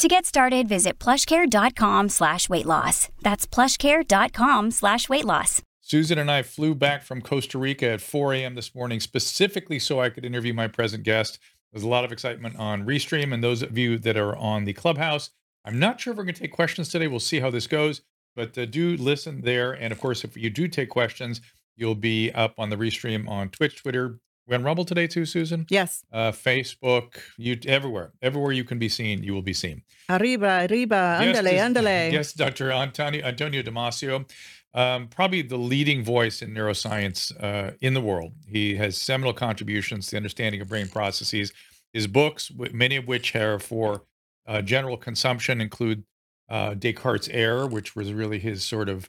To get started, visit plushcare.com slash weight loss. That's plushcare.com slash weight loss. Susan and I flew back from Costa Rica at 4 a.m. this morning, specifically so I could interview my present guest. There's a lot of excitement on Restream, and those of you that are on the Clubhouse, I'm not sure if we're going to take questions today. We'll see how this goes, but uh, do listen there. And of course, if you do take questions, you'll be up on the Restream on Twitch, Twitter. We're on Rumble today too, Susan. Yes. Uh, Facebook, you everywhere, everywhere you can be seen, you will be seen. Arriba, arriba, Yes, andale, dis- andale. Yes, Dr. Antonio, Antonio Damasio, um, probably the leading voice in neuroscience uh, in the world. He has seminal contributions to the understanding of brain processes. His books, many of which are for uh, general consumption, include uh, Descartes' Error, which was really his sort of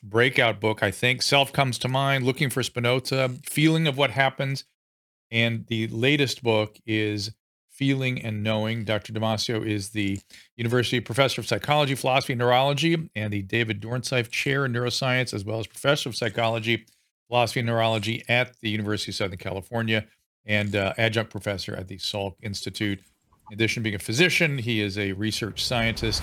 breakout book, I think. Self comes to mind, Looking for Spinoza, Feeling of What Happens. And the latest book is Feeling and Knowing. Dr. Damasio is the University Professor of Psychology, Philosophy, and Neurology, and the David Dornsife Chair in Neuroscience, as well as Professor of Psychology, Philosophy, and Neurology at the University of Southern California, and uh, Adjunct Professor at the Salk Institute. In addition to being a physician, he is a research scientist.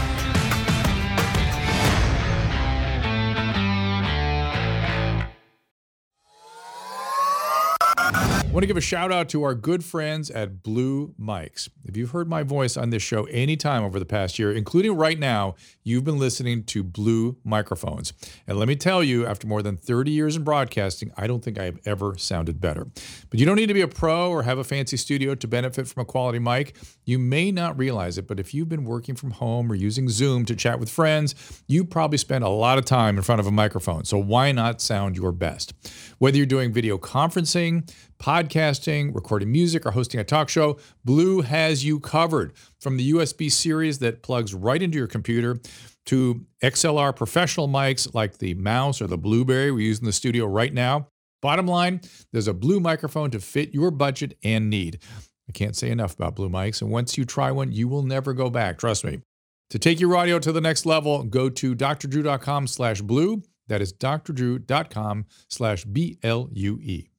I want to give a shout out to our good friends at Blue Mics. If you've heard my voice on this show anytime over the past year, including right now, you've been listening to Blue microphones. And let me tell you, after more than 30 years in broadcasting, I don't think I have ever sounded better. But you don't need to be a pro or have a fancy studio to benefit from a quality mic. You may not realize it, but if you've been working from home or using Zoom to chat with friends, you probably spend a lot of time in front of a microphone. So why not sound your best? Whether you're doing video conferencing, podcasting, recording music, or hosting a talk show, Blue has you covered. From the USB series that plugs right into your computer to XLR professional mics like the Mouse or the Blueberry we use in the studio right now. Bottom line, there's a Blue microphone to fit your budget and need. I can't say enough about Blue mics, and once you try one, you will never go back. Trust me. To take your audio to the next level, go to drdrew.com slash blue. That is drdrew.com slash B-L-U-E.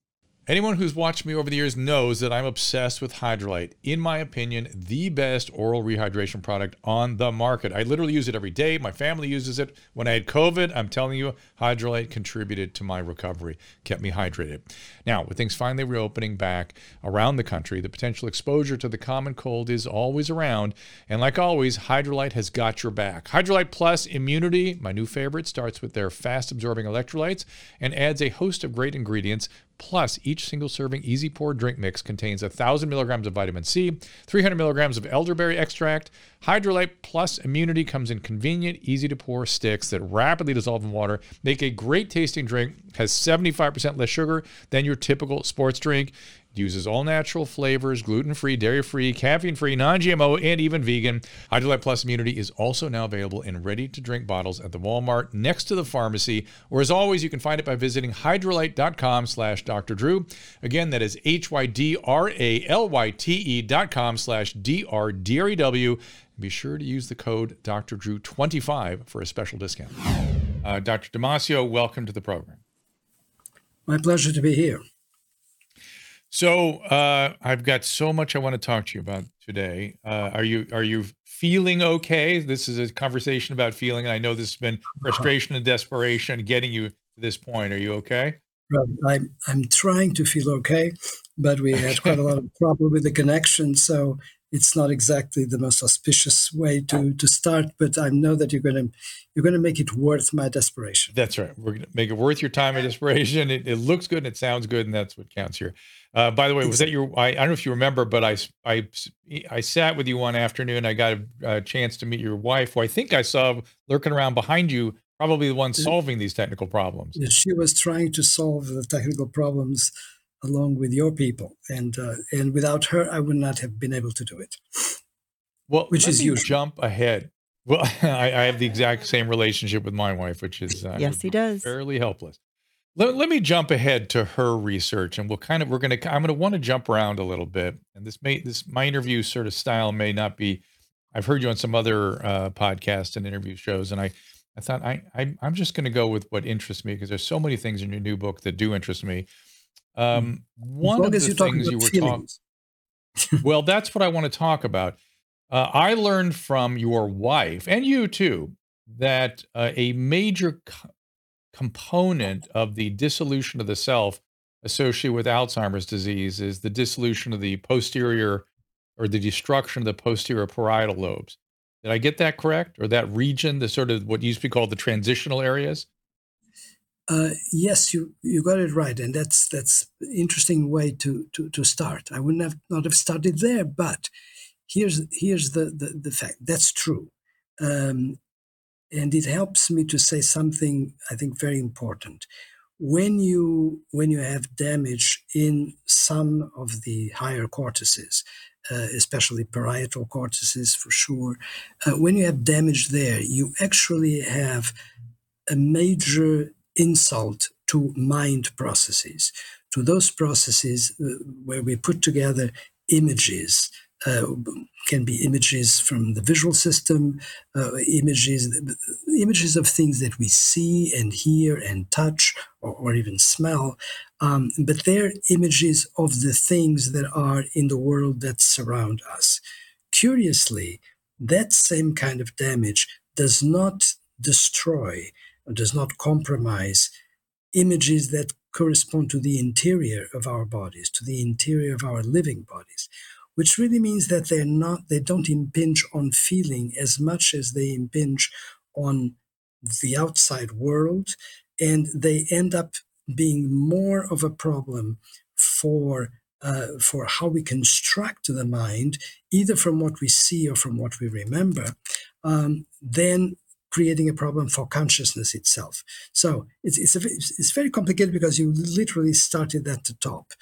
Anyone who's watched me over the years knows that I'm obsessed with Hydralyte. In my opinion, the best oral rehydration product on the market. I literally use it every day. My family uses it. When I had COVID, I'm telling you, Hydralyte contributed to my recovery, kept me hydrated. Now, with things finally reopening back around the country, the potential exposure to the common cold is always around. And like always, Hydralyte has got your back. Hydralyte Plus Immunity, my new favorite, starts with their fast absorbing electrolytes and adds a host of great ingredients Plus, each single serving easy pour drink mix contains 1,000 milligrams of vitamin C, 300 milligrams of elderberry extract. Hydralyte Plus Immunity comes in convenient, easy to pour sticks that rapidly dissolve in water, make a great tasting drink, has 75% less sugar than your typical sports drink. Uses all natural flavors, gluten free, dairy free, caffeine free, non GMO, and even vegan. Hydralyte Plus Immunity is also now available in ready to drink bottles at the Walmart next to the pharmacy. Or as always, you can find it by visiting hydralyte.com slash Dr. Drew. Again, that is H Y D R A L Y T E dot com slash D R D R E W. Be sure to use the code Dr. Drew 25 for a special discount. Uh, Dr. Damasio, welcome to the program. My pleasure to be here. So uh, I've got so much I want to talk to you about today. Uh, are you are you feeling okay? This is a conversation about feeling. I know this has been frustration and desperation getting you to this point. Are you okay? I'm I'm trying to feel okay. but we had quite a lot of problem with the connection. So it's not exactly the most auspicious way to to start. But I know that you're going to you're going to make it worth my desperation. That's right. We're going to make it worth your time and desperation. It, it looks good and it sounds good, and that's what counts here. Uh, by the way, was that your? I, I, don't know if you remember, but I, I, I sat with you one afternoon. I got a, a, chance to meet your wife, who I think I saw lurking around behind you, probably the one solving these technical problems. She was trying to solve the technical problems along with your people, and uh, and without her, I would not have been able to do it. Well, which is you jump ahead. Well, I, I, have the exact same relationship with my wife, which is uh, yes, he does fairly helpless. Let, let me jump ahead to her research, and we'll kind of we're going to I'm going to want to jump around a little bit, and this may this my interview sort of style may not be. I've heard you on some other uh, podcasts and interview shows, and I I thought I, I am just going to go with what interests me because there's so many things in your new book that do interest me. Um, one of the things you were talking. well, that's what I want to talk about. Uh, I learned from your wife and you too that uh, a major component of the dissolution of the self associated with Alzheimer's disease is the dissolution of the posterior or the destruction of the posterior parietal lobes. Did I get that correct? Or that region, the sort of what used to be called the transitional areas? Uh, yes, you you got it right, and that's that's interesting way to to to start. I wouldn't have not have started there, but here's here's the the, the fact. That's true. Um, and it helps me to say something I think very important. When you when you have damage in some of the higher cortices, uh, especially parietal cortices for sure, uh, when you have damage there, you actually have a major insult to mind processes, to those processes uh, where we put together images uh, can be images from the visual system, uh, images images of things that we see and hear and touch or, or even smell. Um, but they're images of the things that are in the world that surround us. Curiously, that same kind of damage does not destroy, does not compromise images that correspond to the interior of our bodies, to the interior of our living bodies which really means that they're not they don't impinge on feeling as much as they impinge on the outside world and they end up being more of a problem for uh, for how we construct the mind, either from what we see or from what we remember, um, then creating a problem for consciousness itself. So it's it's, a, it's very complicated because you literally started at the top.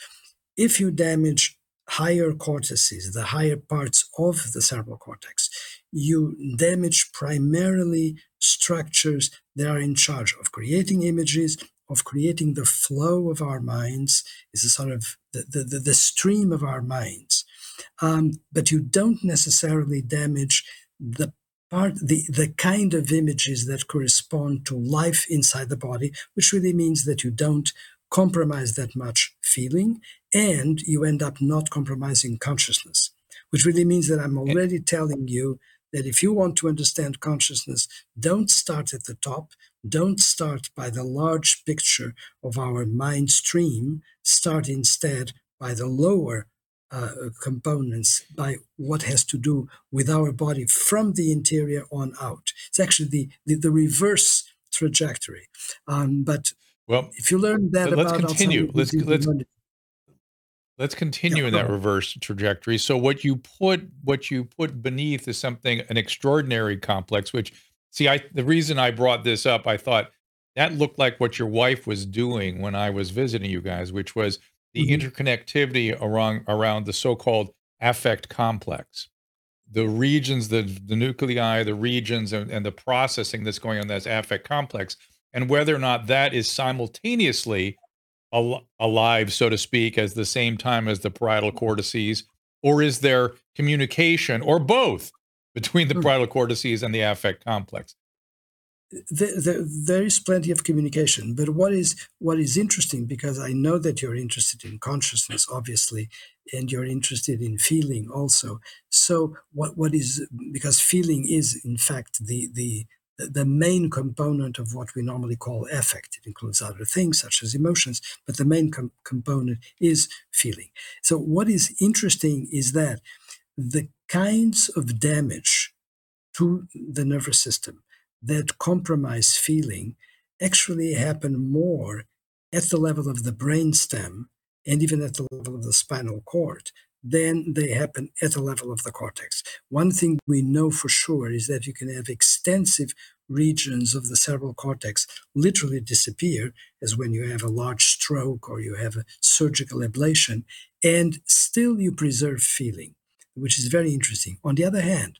If you damage higher cortices, the higher parts of the cerebral cortex, you damage primarily structures that are in charge of creating images, of creating the flow of our minds, is a sort of the, the, the stream of our minds. Um, but you don't necessarily damage the part the, the kind of images that correspond to life inside the body, which really means that you don't compromise that much feeling and you end up not compromising consciousness, which really means that I'm already telling you that if you want to understand consciousness, don't start at the top. Don't start by the large picture of our mind stream. Start instead by the lower uh, components, by what has to do with our body from the interior on out. It's actually the, the, the reverse trajectory. Um, but well, if you learn that let's continue. Let's let's let's continue yeah, in that right. reverse trajectory. So what you put what you put beneath is something an extraordinary complex. Which see, I the reason I brought this up, I thought that looked like what your wife was doing when I was visiting you guys, which was the mm-hmm. interconnectivity around around the so-called affect complex the regions, the the nuclei, the regions, and, and the processing that's going on in that affect complex and whether or not that is simultaneously al- alive, so to speak, as the same time as the parietal cortices, or is there communication or both between the hmm. parietal cortices and the affect complex? There, there, is plenty of communication, but what is what is interesting because I know that you're interested in consciousness, obviously, and you're interested in feeling also. So, what what is because feeling is in fact the the the main component of what we normally call affect. It includes other things such as emotions, but the main com- component is feeling. So, what is interesting is that the kinds of damage to the nervous system that compromise feeling actually happen more at the level of the brainstem and even at the level of the spinal cord than they happen at the level of the cortex. One thing we know for sure is that you can have extensive regions of the cerebral cortex literally disappear, as when you have a large stroke or you have a surgical ablation, and still you preserve feeling, which is very interesting. On the other hand,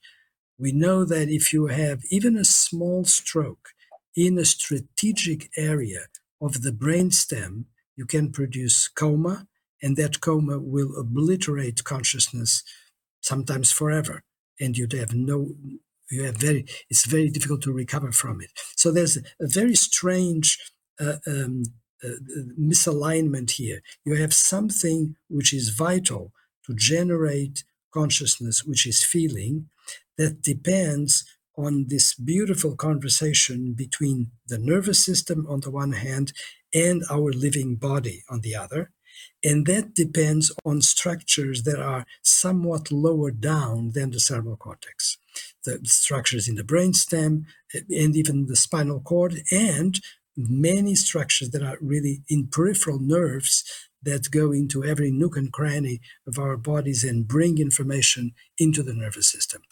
we know that if you have even a small stroke in a strategic area of the brainstem, you can produce coma, and that coma will obliterate consciousness sometimes forever. And you'd have no, you have very, it's very difficult to recover from it. So there's a very strange uh, um, uh, misalignment here. You have something which is vital to generate consciousness, which is feeling, that depends on this beautiful conversation between the nervous system on the one hand and our living body on the other. And that depends on structures that are somewhat lower down than the cerebral cortex. The structures in the brainstem eh, and even the spinal cord, and many structures that are really in peripheral nerves that go into every nook and cranny of our bodies and bring information into the nervous system.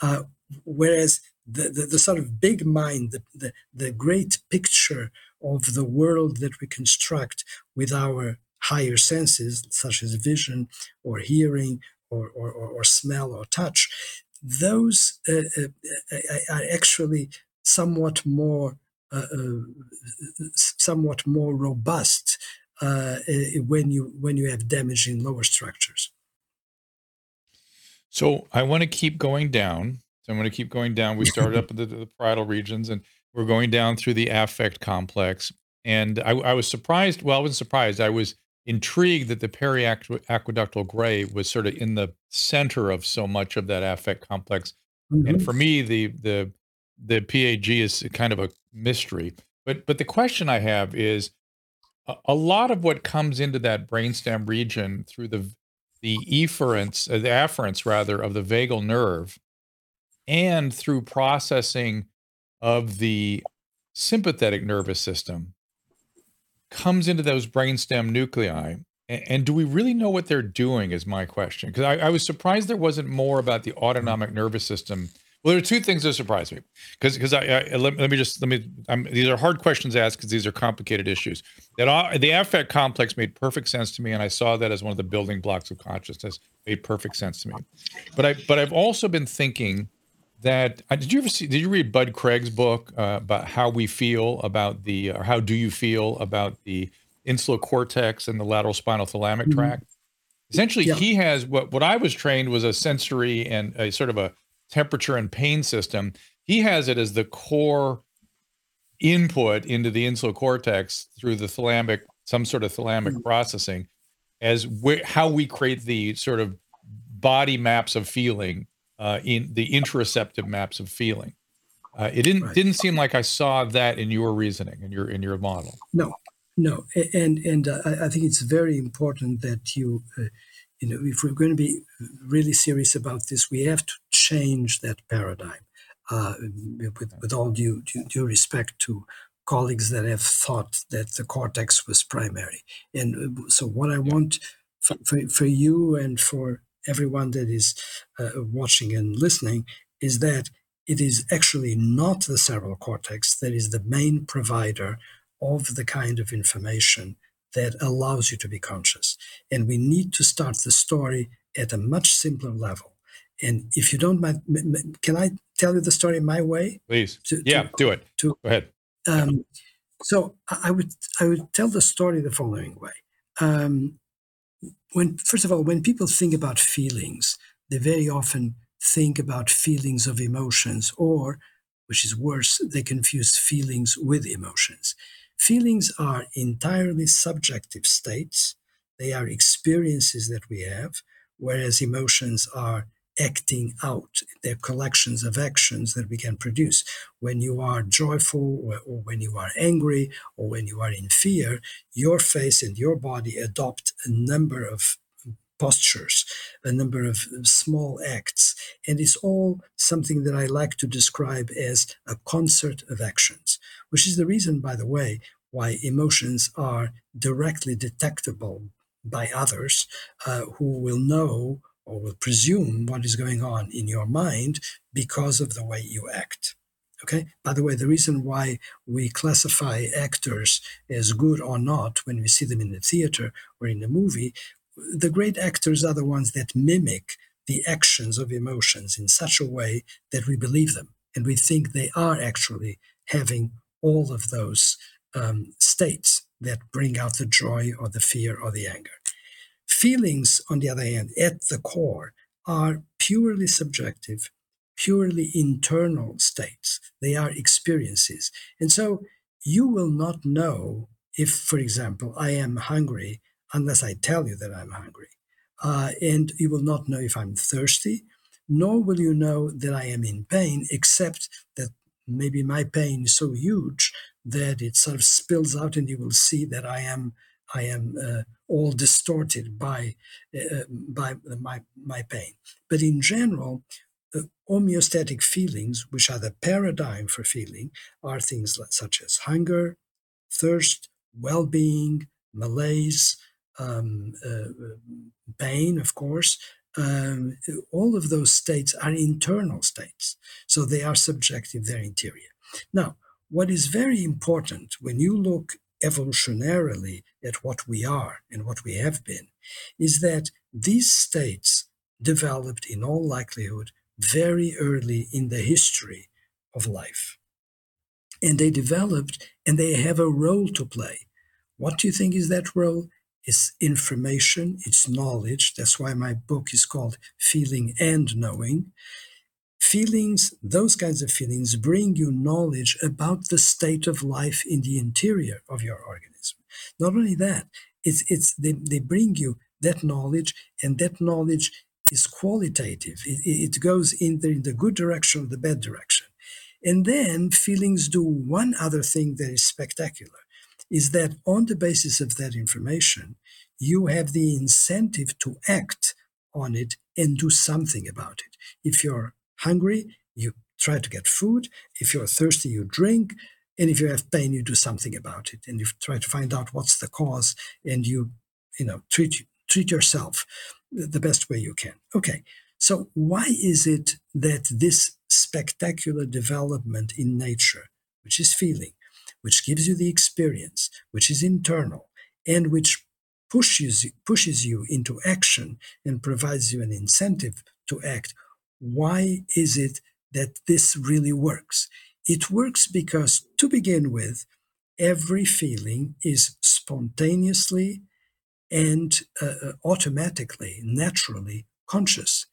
Uh, whereas the, the, the, sort of big mind, the, the, the great picture of the world that we construct with our higher senses, such as vision or hearing or, or, or, or smell or touch, those uh, uh, uh are actually somewhat more uh, somewhat more robust uh, when you when you have damage in lower structures. So I want to keep going down. So I'm going to keep going down. We started up at the, the parietal regions, and we're going down through the affect complex. And I, I was surprised. Well, I wasn't surprised. I was intrigued that the periaqueductal gray was sort of in the center of so much of that affect complex. Mm-hmm. And for me, the the the PAG is kind of a mystery. But but the question I have is a, a lot of what comes into that brainstem region through the the efferents, uh, the afferents rather, of the vagal nerve, and through processing of the sympathetic nervous system comes into those brainstem nuclei. And, do we really know what they're doing? Is my question. Because I, I, was surprised there wasn't more about the autonomic nervous system. Well, there are two things that surprise me. Because because I, I let, let, me just let me. I'm, these are hard questions to ask because these are complicated issues. That all, the affect complex made perfect sense to me, and I saw that as one of the building blocks of consciousness. Made perfect sense to me. But I but I've also been thinking that uh, did you ever see did you read bud craig's book uh, about how we feel about the or how do you feel about the insular cortex and the lateral spinothalamic mm-hmm. tract essentially yeah. he has what what i was trained was a sensory and a sort of a temperature and pain system he has it as the core input into the insular cortex through the thalamic some sort of thalamic mm-hmm. processing as wh- how we create the sort of body maps of feeling uh, in the interoceptive maps of feeling. Uh, it didn't right. didn't seem like I saw that in your reasoning in your in your model. No, no, and and uh, I think it's very important that you, uh, you know, if we're going to be really serious about this, we have to change that paradigm. Uh, with, with all due, due, due respect to colleagues that have thought that the cortex was primary, and uh, so what I want for, for, for you and for everyone that is uh, watching and listening is that it is actually not the cerebral cortex that is the main provider of the kind of information that allows you to be conscious. And we need to start the story at a much simpler level. And if you don't mind, can I tell you the story my way? Please. To, yeah, to, do it. To, Go ahead. Um, so I would I would tell the story the following way. Um, when first of all, when people think about feelings, they very often think about feelings of emotions, or, which is worse, they confuse feelings with emotions. Feelings are entirely subjective states. They are experiences that we have, whereas emotions are acting out. They're collections of actions that we can produce. When you are joyful, or, or, when you are angry, or when you are in fear, your face and your body adopt a number of postures, a number of small acts. And it's all something that I like to describe as a concert of actions, which is the reason, by the way, why emotions are directly detectable by others uh, who will know or will presume what is going on in your mind because of the way you act. Okay. By the way, the reason why we classify actors as good or not when we see them in the theater or in a movie, the great actors are the ones that mimic the actions of emotions in such a way that we believe them and we think they are actually having all of those um, states that bring out the joy or the fear or the anger. Feelings, on the other hand, at the core, are purely subjective, purely internal states. They are experiences. And so you will not know if, for example, I am hungry unless I tell you that I'm hungry. Uh, and you will not know if I'm thirsty, nor will you know that I am in pain, except that maybe my pain is so huge that it sort of spills out, and you will see that I am I am uh, all distorted by uh, by my my pain. But in general, uh, homeostatic feelings, which are the paradigm for feeling, are things such as hunger, thirst, well-being, malaise, um, uh, pain, of course. Um, all of those states are internal states, so they are subjective; they're interior. Now, what is very important when you look evolutionarily at what we are and what we have been is that these states developed in all likelihood very early in the history of life. And they developed and they have a role to play. What do you think is that role? It's information, it's knowledge. That's why my book is called Feeling and Knowing. Feelings, those kinds of feelings, bring you knowledge about the state of life in the interior of your organism. Not only that, it's, it's they, they bring you that knowledge, and that knowledge is qualitative. It, it goes either in the good direction or the bad direction. And then feelings do one other thing that is spectacular is that on the basis of that information, you have the incentive to act on it and do something about it. If you're hungry, you try to get food. If you're thirsty, you drink. And if you have pain, you do something about it. And you try to find out what's the cause and you, you know, treat, treat yourself the best way you can. Okay. So why is it that this spectacular development in nature, which is feeling, which gives you the experience, which is internal, and which pushes pushes you into action and provides you an incentive to act why is it that this really works? It works because, to begin with, every feeling is spontaneously and uh, uh, automatically, naturally conscious.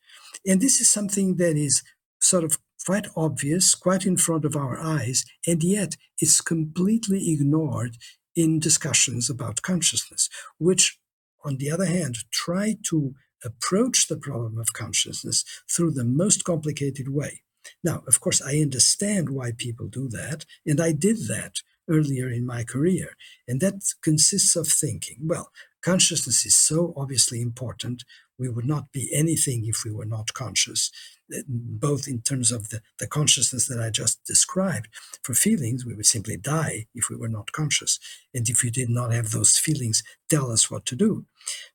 And this is something that is sort of quite obvious, quite in front of our eyes, and yet it's completely ignored in discussions about consciousness, which, on the other hand, try to approach the problem of consciousness through the most complicated way. Now, of course, I understand why people do that, and I did that earlier in my career. And that consists of thinking, well, consciousness is so obviously important. We would not be anything if we were not conscious, eh, both in terms of the, the consciousness that I just described. For feelings, we would simply die if we were not conscious. And if we did not have those feelings tell us what to do.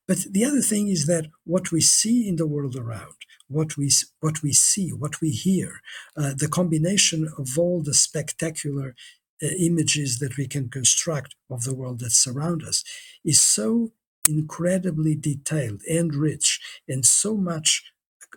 But the other thing is that what we see in the world around, what we what we see, what we hear, uh, the combination of all the spectacular uh, images that we can construct of the world that surround us, is so incredibly detailed and rich, and so much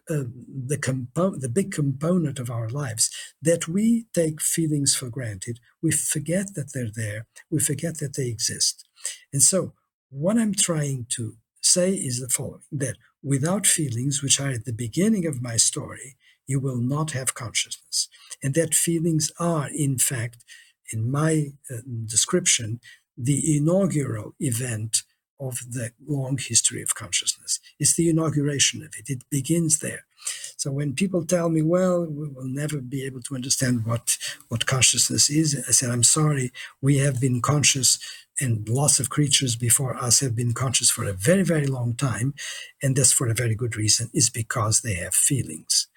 uh, the compo- the big component of our lives that we take feelings for granted. We forget that they're there. We forget that they exist. And so, what I'm trying to say is the following that without feelings, which are at the beginning of my story, you will not have consciousness. And that feelings are, in fact, in my uh, description, the inaugural event of the long history of consciousness. It's the inauguration of it, it begins there. So when people tell me, well, we will never be able to understand what, what consciousness is, I said, I'm sorry, we have been conscious and lots of creatures before us have been conscious for a very, very long time. And that's for a very good reason, is because they have feelings.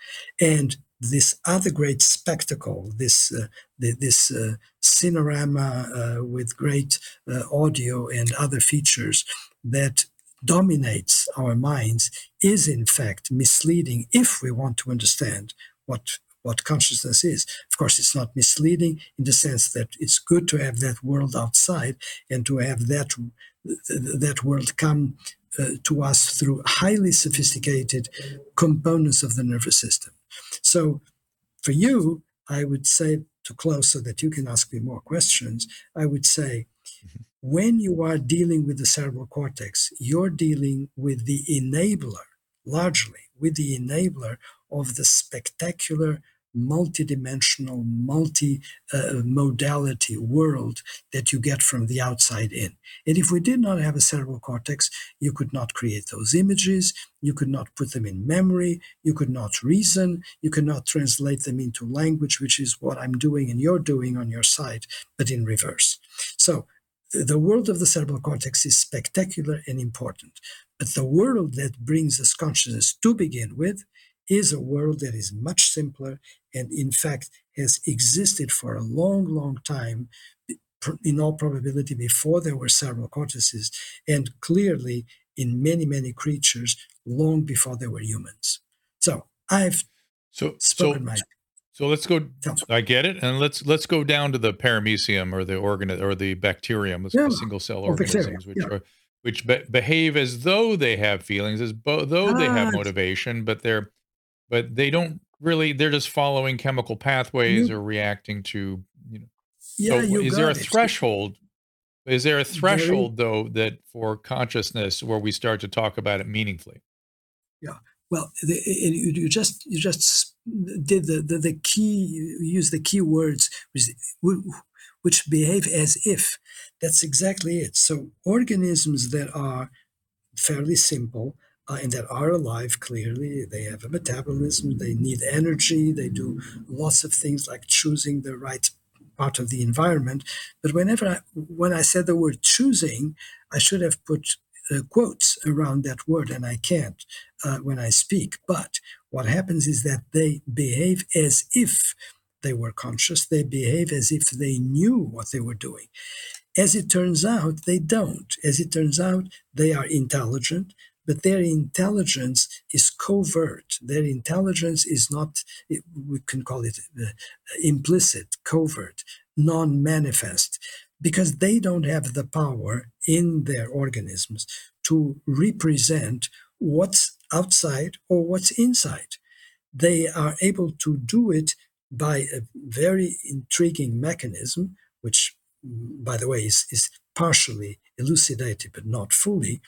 And this other great spectacle, this uh, this uh, cinerama uh, with great uh, audio and other features that dominates our minds, is in fact misleading if we want to understand what what consciousness is. Of course, it's not misleading in the sense that it's good to have that world outside and to have that that world come uh, to us through highly sophisticated components of the nervous system. So, for you, I would say to close so that you can ask me more questions. I would say. When you are dealing with the cerebral cortex, you're dealing with the enabler, largely with the enabler of the spectacular multidimensional, multi-modality uh, world that you get from the outside in. And if we did not have a cerebral cortex, you could not create those images, you could not put them in memory, you could not reason, you could not translate them into language, which is what I'm doing and you're doing on your side, but in reverse. So the world of the cerebral cortex is spectacular and important. But the world that brings us consciousness to begin with is a world that is much simpler and, in fact, has existed for a long, long time, in all probability, before there were cerebral cortices, and clearly in many, many creatures long before there were humans. So I've so spoken so, my. So let's go. I get it, and let's let's go down to the paramecium or the organ or the bacterium, yeah. single cell organisms, which yeah. are which be- behave as though they have feelings, as bo- though ah, they have ah, motivation, but they're but they don't really they're just following chemical pathways you, or reacting to you know yeah, so is there a it. threshold is there a threshold though that for consciousness where we start to talk about it meaningfully yeah well the, you just you just did the, the, the key use the key words which, behave as if that's exactly it so organisms that are fairly simple uh, and that are alive clearly. They have a metabolism, they need energy, they do lots of things like choosing the right part of the environment. But whenever I, when I said the word choosing, I should have put uh, quotes around that word, and I can't uh, when I speak. But what happens is that they behave as if they were conscious, they behave as if they knew what they were doing. As it turns out, they don't. As it turns out, they are intelligent, but their intelligence is covert. Their intelligence is not, we can call it uh, implicit, covert, non manifest, because they don't have the power in their organisms to represent what's outside or what's inside. They are able to do it by a very intriguing mechanism, which, mm, by the way, is, is partially elucidated, but not fully.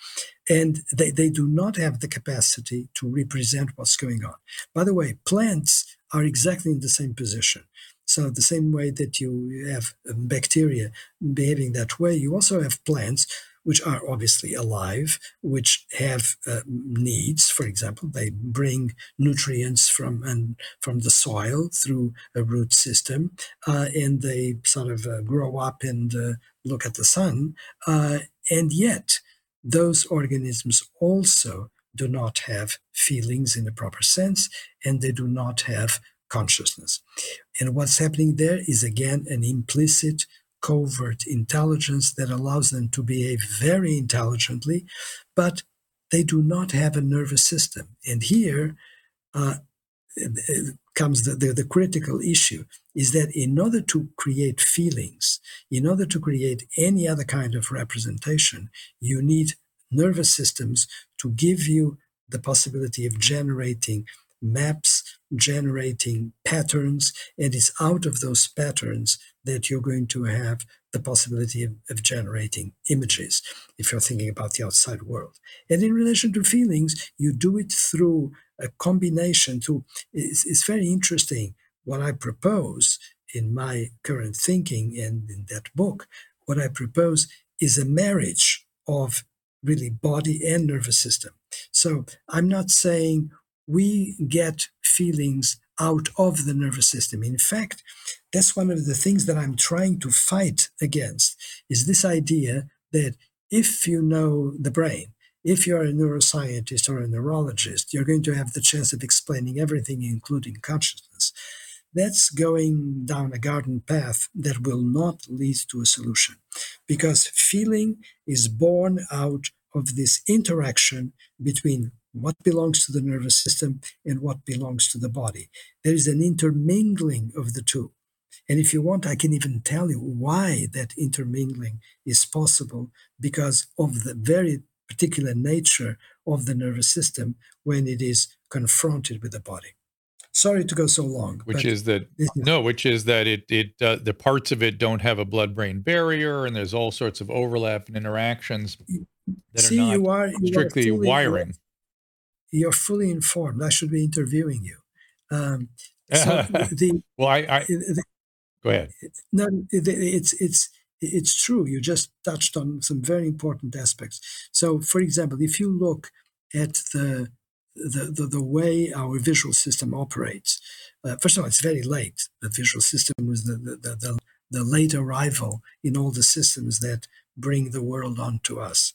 And they, they do not have the capacity to represent what's going on. By the way, plants are exactly in the same position. So, the same way that you have um, bacteria behaving that way, you also have plants which are obviously alive, which have uh, needs. For example, they bring nutrients from and from the soil through a root system, uh, and they sort of uh, grow up and uh, look at the sun. Uh, and yet, those organisms also do not have feelings in the proper sense, and they do not have consciousness. And what's happening there is again an implicit covert intelligence that allows them to behave very intelligently, but they do not have a nervous system. And here uh, comes the, the, the, critical issue is that in order to create feelings, in order to create any other kind of representation, you need nervous systems to give you the possibility of generating maps, generating patterns, and it's out of those patterns that you're going to have the possibility of, of, generating images if you're thinking about the outside world. And in relation to feelings, you do it through a combination. To it's, it's very interesting what I propose in my current thinking and in that book. What I propose is a marriage of really body and nervous system. So I'm not saying we get feelings out of the nervous system. In fact, that's one of the things that I'm trying to fight against is this idea that if you know the brain, if you're a neuroscientist or a neurologist, you're going to have the chance of explaining everything, including consciousness. That's going down a garden path that will not lead to a solution because feeling is born out of this interaction between what belongs to the nervous system and what belongs to the body. There is an intermingling of the two. And if you want, I can even tell you why that intermingling is possible because of the very particular nature of the nervous system when it is confronted with the body. Sorry to go so long. Which is that is, no, which is that it it uh, the parts of it don't have a blood-brain barrier, and there's all sorts of overlap and interactions that see, are not you are, you strictly are wiring you're fully informed. I should be interviewing you. Um, so the well, I, I the, go ahead. No, it's it's it's true. You just touched on some very important aspects. So, for example, if you look at the the, the, the way our visual system operates, uh, first of all, it's very late. The visual system was the, the, the, the late arrival in all the systems that bring the world onto us.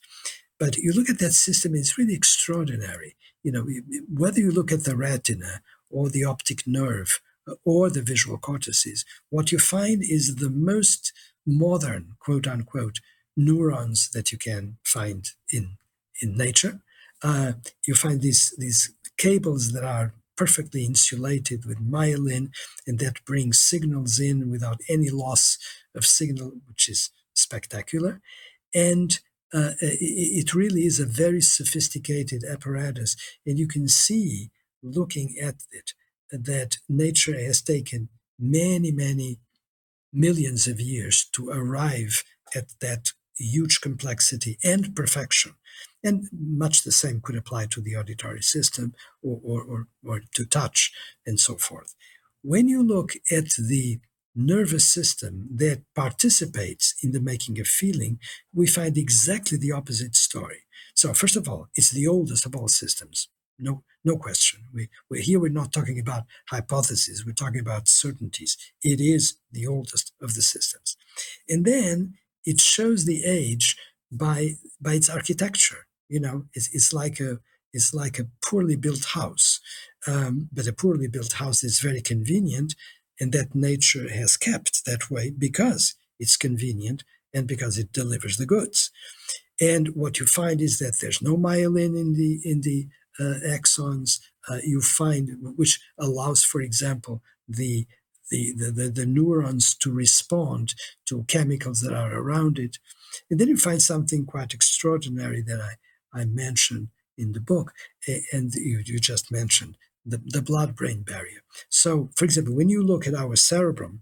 But you look at that system, it's really extraordinary you know, whether you look at the retina or the optic nerve or the visual cortices, what you find is the most modern, quote unquote, neurons that you can find in in nature. Uh, you find these these cables that are perfectly insulated with myelin, and that brings signals in without any loss of signal, which is spectacular. And uh, it really is a very sophisticated apparatus. And you can see, looking at it, that nature has taken many, many millions of years to arrive at that huge complexity and perfection. And much the same could apply to the auditory system or, or, or, or to touch and so forth. When you look at the nervous system that participates in the making of feeling, we find exactly the opposite story. So, first of all, it's the oldest of all systems. No, no question. We, we here we're not talking about hypotheses. We're talking about certainties. It is the oldest of the systems, and then it shows the age by by its architecture. You know, it's, it's like a it's like a poorly built house, um, but a poorly built house is very convenient and that nature has kept that way because it's convenient and because it delivers the goods. And what you find is that there's no myelin in the in the uh, axons. Uh, you find which allows, for example, the the, the, the, neurons to respond to chemicals that are around it. And then you find something quite extraordinary that I, I mentioned in the book, and you, you just mentioned the, the blood brain barrier. So, for example, when you look at our cerebrum,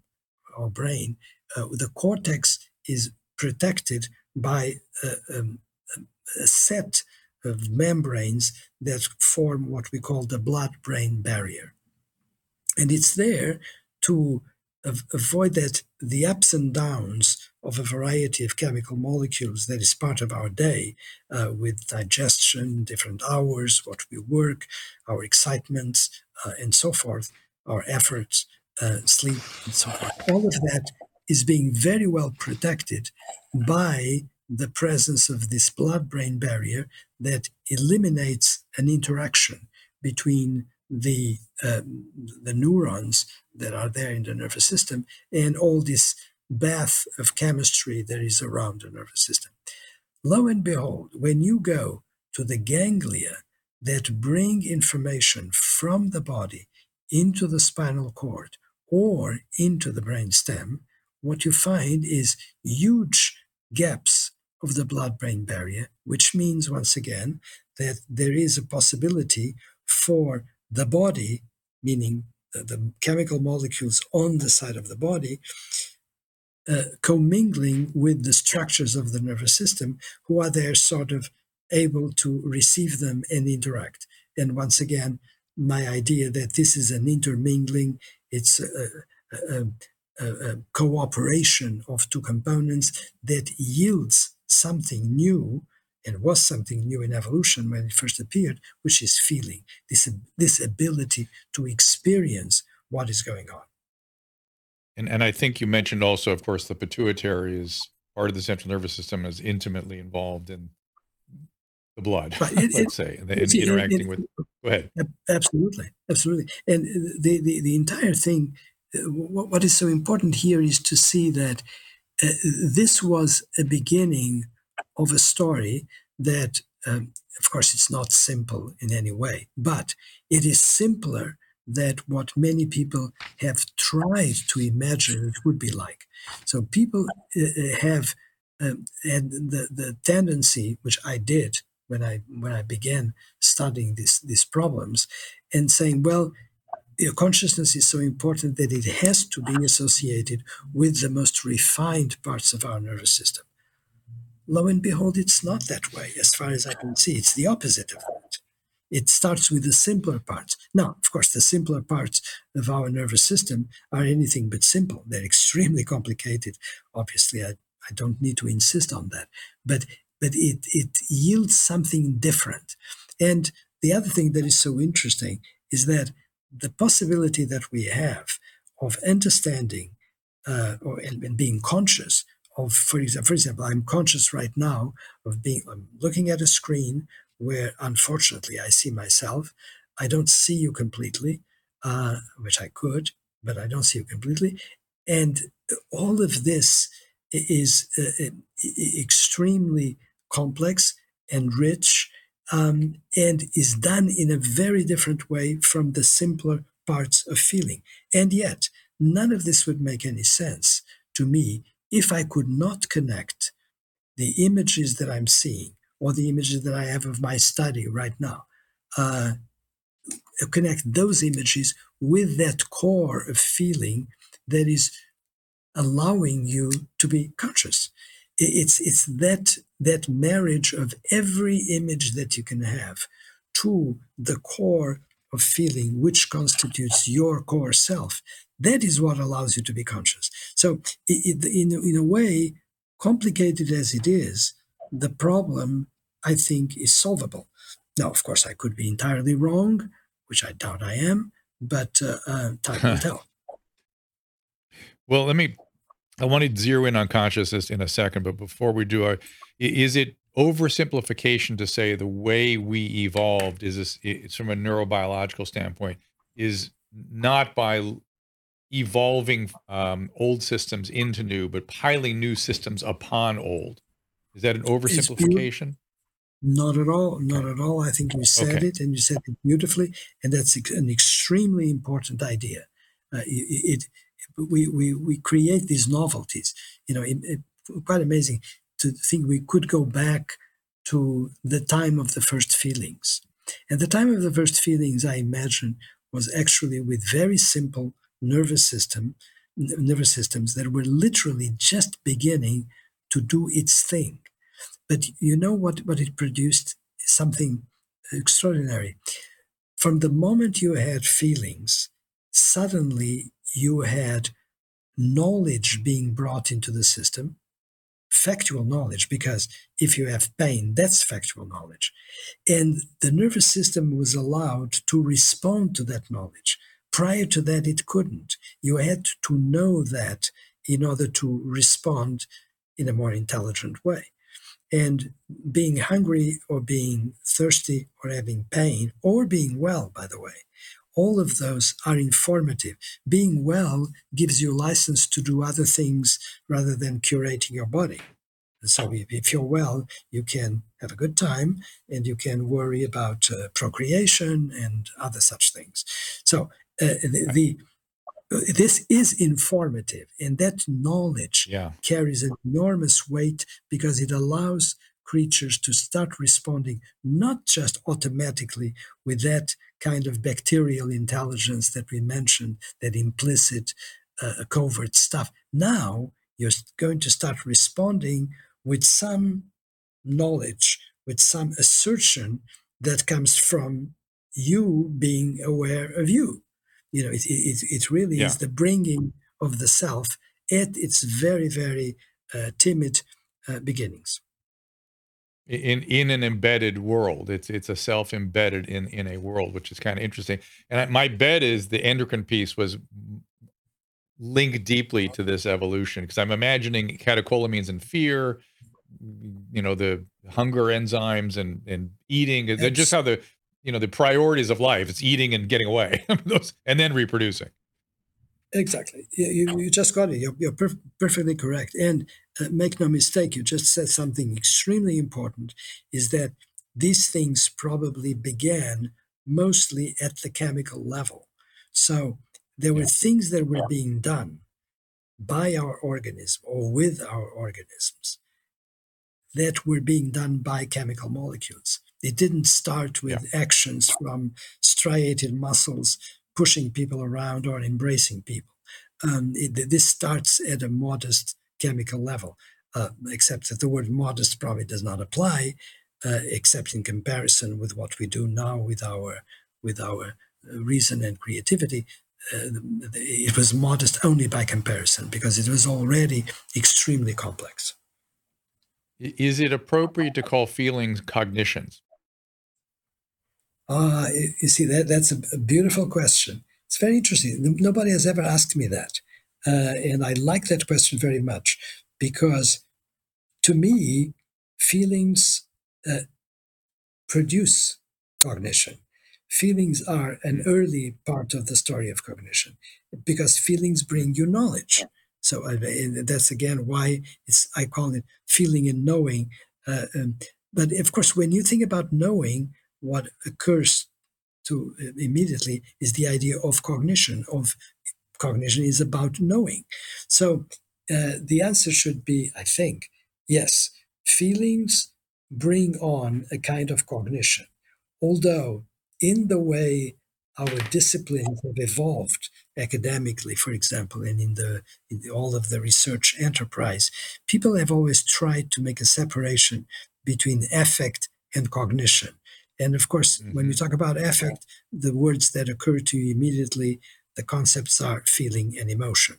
our brain, uh, the cortex is protected by a, um, a set of membranes that form what we call the blood brain barrier. And it's there to avoid that the ups and downs of a variety of chemical molecules that is part of our day uh, with digestion, different hours, what we work, our excitements, uh, and so forth, our efforts, uh, sleep, and so forth. All of that is being very well protected by the presence of this blood brain barrier that eliminates an interaction between the um, the neurons that are there in the nervous system and all this bath of chemistry that is around the nervous system. Lo and behold, when you go to the ganglia that bring information from the body into the spinal cord or into the brain stem, what you find is huge gaps of the blood brain barrier, which means, once again, that there is a possibility for the body, meaning the, the chemical molecules on the side of the body, uh, commingling with the structures of the nervous system who are there sort of able to receive them and interact. And once again, my idea that this is an intermingling, it's a, a, a, a cooperation of two components that yields something new and was something new in evolution when it first appeared, which is feeling, this, this ability to experience what is going on. And, and I think you mentioned also, of course, the pituitary is part of the central nervous system is intimately involved in the blood, it, let's it, say, and, and interacting it, with. Go ahead. Absolutely, absolutely, and the the, the entire thing. Uh, what, what is so important here is to see that uh, this was a beginning of a story that, um, of course, it's not simple in any way, but it is simpler than what many people have tried to imagine it would be like. So people uh, uh have um, had the, the tendency, which I did when I when I began studying these these problems, and saying, well, your consciousness is so important that it has to be associated with the most refined parts of our nervous system. Lo and behold, it's not that way, as far as I can see. It's the opposite of that. It starts with the simpler parts. Now, of course, the simpler parts of our nervous system are anything but simple. They're extremely complicated. Obviously, I, I don't need to insist on that. But but it, it yields something different. And the other thing that is so interesting is that the possibility that we have of understanding uh, or and, being conscious of, for example, for example, I'm conscious right now of being I'm looking at a screen where unfortunately I see myself. I don't see you completely, uh, which I could, but I don't see you completely. And all of this is uh, extremely complex and rich um, and is done in a very different way from the simpler parts of feeling. And yet, none of this would make any sense to me if I could not connect the images that I'm seeing or the images that I have of my study right now, uh, connect those images with that core of feeling that is allowing you to be conscious. It's, it's that that marriage of every image that you can have to the core of feeling, which constitutes your core self, that is what allows you to be conscious. So, in, in a way, complicated as it is, the problem, I think, is solvable. Now, of course, I could be entirely wrong, which I doubt I am, but uh, uh, time will tell. Well, let me I want to zero in on consciousness in a second, but before we do, uh, is it oversimplification to say the way we evolved is this, it's from a neurobiological standpoint is not by evolving um, old systems into new, but piling new systems upon old. Is that an oversimplification? Not at all. Not at all. I think you said okay. it and you said it beautifully. And that's an extremely important idea. Uh, it, it we, we, we create these novelties. You know, it, it, quite amazing to think we could go back to the time of the first feelings. And the time of the first feelings, I imagine, was actually with very simple nervous system, nervous systems that were literally just beginning to do its thing. But you know what, what it produced? Something extraordinary. From the moment you had feelings, suddenly you had knowledge being brought into the system, factual knowledge, because if you have pain, that's factual knowledge. And the nervous system was allowed to respond to that knowledge. Prior to that, it couldn't. You had to know that in order to respond in a more intelligent way. And being hungry or being thirsty or having pain or being well, by the way, all of those are informative. Being well gives you license to do other things rather than curating your body. so if you're well, you can have a good time and you can worry about uh, procreation and other such things. So uh, the, the this is informative and that knowledge yeah. carries an enormous weight because it allows creatures to start responding not just automatically with that kind of bacterial intelligence that we mentioned, that implicit uh, covert stuff. Now you're going to start responding with some knowledge, with some assertion that comes from you being aware of you. You know, it, it, it really yeah. is the bringing of the self at its very, very uh, timid uh, beginnings. in in an embedded world. It's it's a self embedded in in a world, which is kind of interesting. And I, my bet is the endocrine piece was linked deeply to this evolution because I'm imagining catecholamines and fear, you know, the hunger enzymes and and eating. They're just how the you know the priorities of life. It's eating and getting away, and then reproducing. Exactly. You, you just got it. You're, you're perf- perfectly correct. And uh, make no mistake, you just said something extremely important is that these things probably began mostly at the chemical level. So there were things that were being done by our organism or with our organisms that were being done by chemical molecules. It didn't start with yeah. actions from striated muscles pushing people around or embracing people. Um, it, this starts at a modest chemical level, uh, except that the word modest probably does not apply, uh, except in comparison with what we do now with our with our uh, reason and creativity. Uh, it was modest only by comparison because it was already extremely complex. Is it appropriate to call feelings cognitions? Uh, you see, that that's a, a, beautiful question. It's very interesting. Nobody has ever asked me that. Uh, and I like that question very much because to me, feelings uh, produce cognition. Feelings are an early part of the story of cognition because feelings bring you knowledge. So uh, that's again why it's I call it feeling and knowing. Uh, um, but of course, when you think about knowing, what occurs to uh, immediately is the idea of cognition of cognition is about knowing so uh, the answer should be i think yes feelings bring on a kind of cognition although in the way our disciplines have evolved academically, for example, and in the in all of the research enterprise, people have always tried to make a separation between affect and cognition. And of course, mm-hmm. when you talk about affect, the words that occur to you immediately, the concepts are feeling and emotion.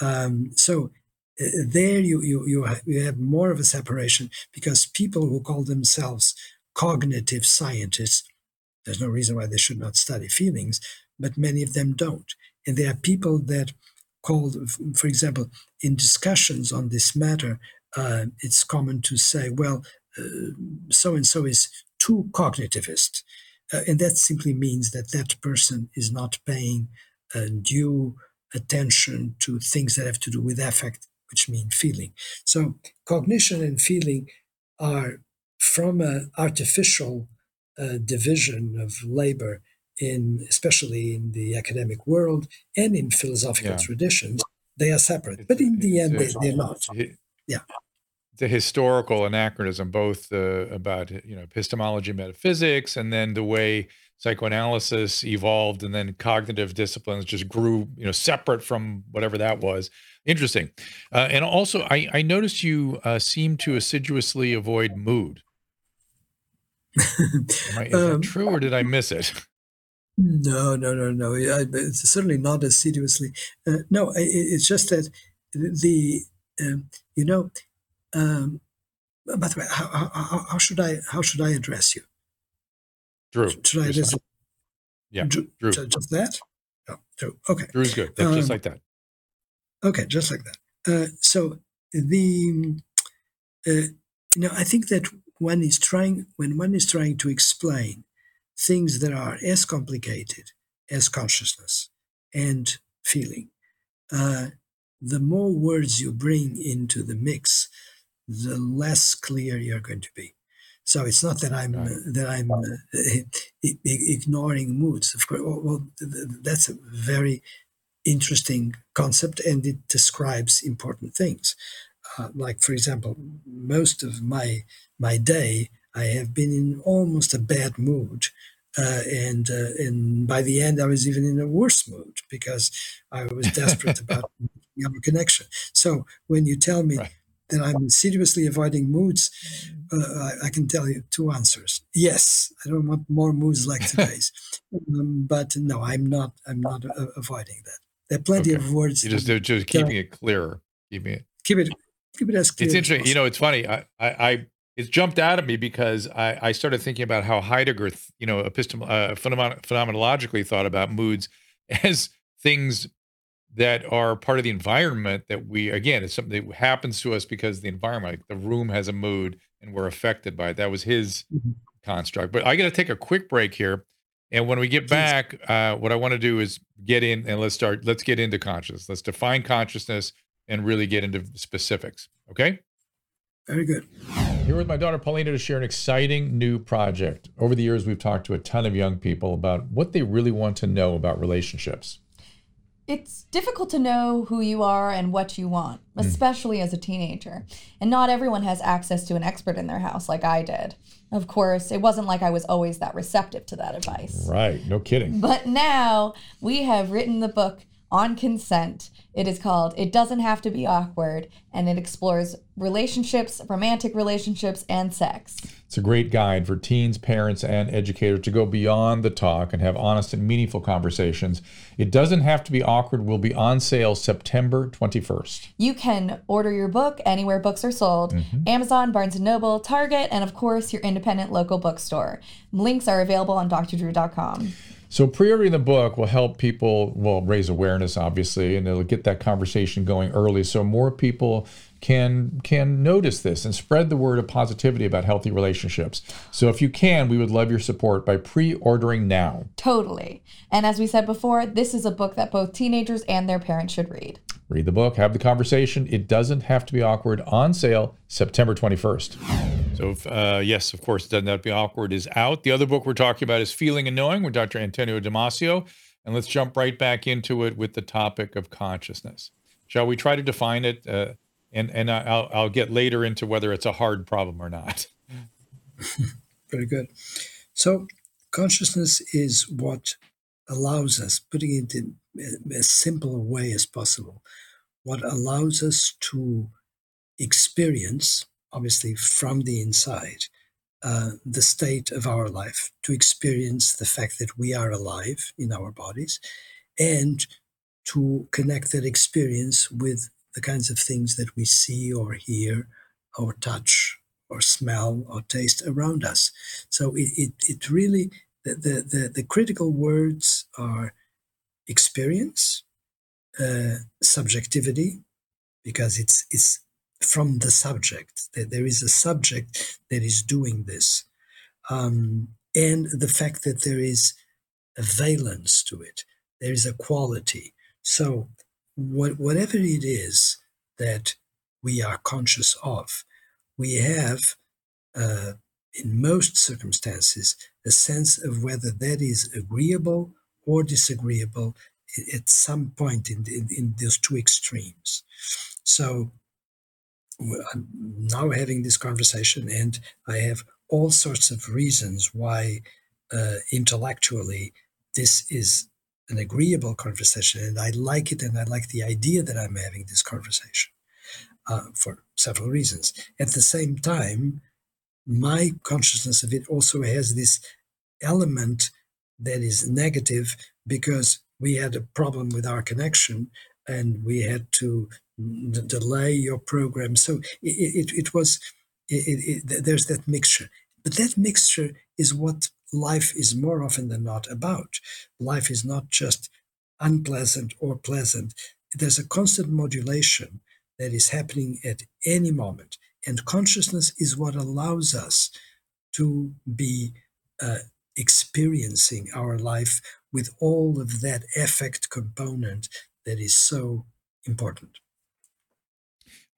Um, so uh, there you, you, you, have, you have more of a separation because people who call themselves cognitive scientists, there's no reason why they should not study feelings, but many of them don't. And there are people that call, for example, in discussions on this matter, uh, it's common to say, well, so and so is too cognitivist. Uh, and that simply means that that person is not paying uh, due attention to things that have to do with affect, which mean feeling. So cognition and feeling are from an artificial uh, division of labor in especially in the academic world and in philosophical yeah. traditions they are separate but in the end they, they're not yeah the historical anachronism, both uh, about you know epistemology, metaphysics, and then the way psychoanalysis evolved, and then cognitive disciplines just grew, you know, separate from whatever that was. Interesting, uh, and also I, I noticed you uh, seem to assiduously avoid mood. I, is um, that true, or did I miss it? No, no, no, no. I, it's certainly not assiduously. Uh, no, it, it's just that the um, you know um, by the way, how, how, how, should I how should I address you? Drew. Should I address? Yeah, Drew. Drew. Just that? Oh, Drew. Okay. Drew's good. That's um, just like that. Okay, just like that. Uh, so the uh, you know I think that one is trying when one is trying to explain things that are as complicated as consciousness and feeling, uh, the more words you bring into the mix, the less clear you're going to be. So it's not that I'm right. that I'm uh, ignoring moods. Of course, well, that's a very interesting concept, and it describes important things. Uh, like, for example, most of my my day, I have been in almost a bad mood, uh, and uh, and by the end, I was even in a worse mood because I was desperate about our connection. So when you tell me. Right that I'm assiduously avoiding moods, uh, I, I, can tell you two answers. Yes, I don't want more moods like today's, um, but no, I'm not. I'm not uh, avoiding that. There are plenty okay. of words. You just just keeping it clear. Keeping it. Keep it. Keep it as clear. It's interesting. You know, it's funny. I, I, I it's jumped out at me because I, I started thinking about how Heidegger, you know, epistem- uh, phenomen- phenomenologically thought about moods as things that are part of the environment that we again it's something that happens to us because the environment like the room has a mood and we're affected by it. That was his mm-hmm. construct. But i got to take a quick break here and when we get back uh, what i want to do is get in and let's start let's get into consciousness let's define consciousness and really get into specifics okay? Very good. Here with my daughter Paulina to share an exciting new project. Over the years, we've talked to a ton of young people about what they really want to know about relationships it's difficult to know who you are and what you want, hmm. especially mm. as a teenager. And not everyone has access to an expert in their house like I did. Of course, it wasn't like I was always that receptive to that advice. Right, no kidding. But now we have written the book on consent. It is called It Doesn't Have to Be Awkward, and it explores relationships, romantic relationships, and sex. It's a great guide for teens, parents, and educators to go beyond the talk and have honest and meaningful conversations. It doesn't have to be awkward, will be on sale September 21st. You can order your book anywhere books are sold mm-hmm. Amazon, Barnes & Noble, Target, and of course, your independent local bookstore. Links are available on drdrew.com. So pre-ordering the book will help people, well, raise awareness, obviously, and it'll get that conversation going early, so more people can can notice this and spread the word of positivity about healthy relationships. So if you can, we would love your support by pre-ordering now. Totally. And as we said before, this is a book that both teenagers and their parents should read. Read the book, have the conversation. It doesn't have to be awkward. On sale September 21st. So, if, uh, yes, of course, it doesn't have to be awkward is out. The other book we're talking about is Feeling and Knowing with Dr. Antonio Damasio. And let's jump right back into it with the topic of consciousness. Shall we try to define it? Uh, and and I'll, I'll get later into whether it's a hard problem or not. Very good. So, consciousness is what allows us, putting it in as simple a way as possible, what allows us to experience, obviously from the inside, uh, the state of our life, to experience the fact that we are alive in our bodies, and to connect that experience with the kinds of things that we see or hear or touch or smell or taste around us. So it, it, it really, the, the, the, the critical words are experience, uh, subjectivity, because it's it's from the subject. That there is a subject that is doing this, um, and the fact that there is a valence to it. There is a quality. So, what, whatever it is that we are conscious of, we have, uh, in most circumstances, a sense of whether that is agreeable or disagreeable at some point in, in, in those two extremes. So I'm now having this conversation, and I have all sorts of reasons why uh, intellectually this is an agreeable conversation, and I like it, and I like the idea that I'm having this conversation uh, for several reasons. At the same time, my consciousness of it also has this element that is negative because we had a problem with our connection and we had to d- delay your program. So it, it, it was, it, it, there's that mixture. But that mixture is what life is more often than not about. Life is not just unpleasant or pleasant. There's a constant modulation that is happening at any moment. And consciousness is what allows us to be uh, experiencing our life with all of that affect component that is so important.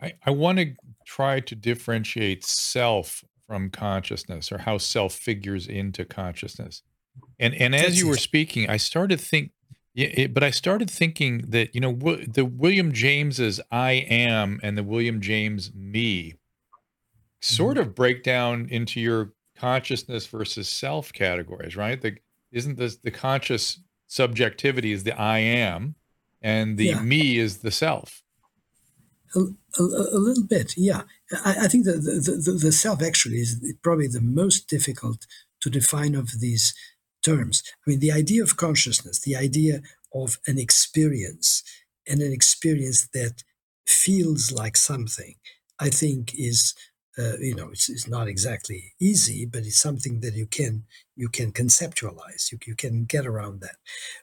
I, I want to try to differentiate self from consciousness or how self figures into consciousness. And and as That's you were speaking, I started think it, but I started thinking that you know the William James's I am and the William James me sort mm-hmm. of break down into your consciousness versus self categories, right? The isn't this the conscious subjectivity is the I am, and the yeah. me is the self. A, a, a little bit, yeah. I, I think the, the, the, the self actually is probably the most difficult to define of these terms. I mean, the idea of consciousness, the idea of an experience, and an experience that feels like something, I think is uh, you know, it's, it's not exactly easy, but it's something that you can you can conceptualize. You, you can get around that.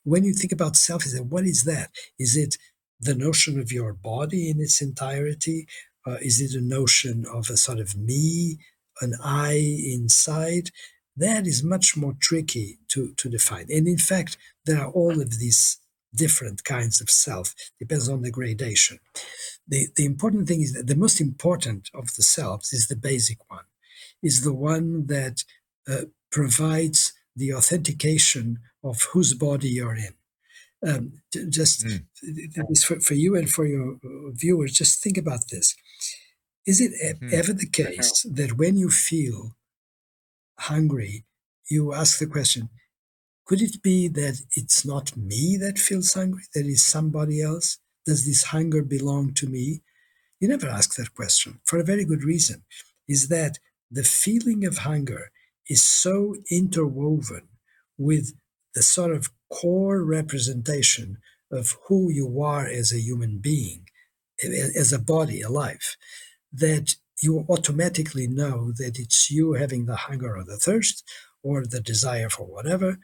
When you think about self, is what is that? Is it the notion of your body in its entirety? Uh, is it a notion of a sort of me, an I inside? That is much more tricky to, to define. And in fact, there are all of these different kinds of self, depends on the gradation. The, the important thing is that the most important of the selves is the basic one, is the one that uh, provides the authentication of whose body you're in. Um, just mm. for, for you and for your uh, viewers, just think about this. Is it mm. ever the case that when you feel hungry, you ask the question, could it be that it's not me that feels hungry, that is somebody else? Does this hunger belong to me? You never ask that question for a very good reason. Is that the feeling of hunger is so interwoven with the sort of core representation of who you are as a human being, as a body, a life, that you automatically know that it's you having the hunger or the thirst or the desire for whatever,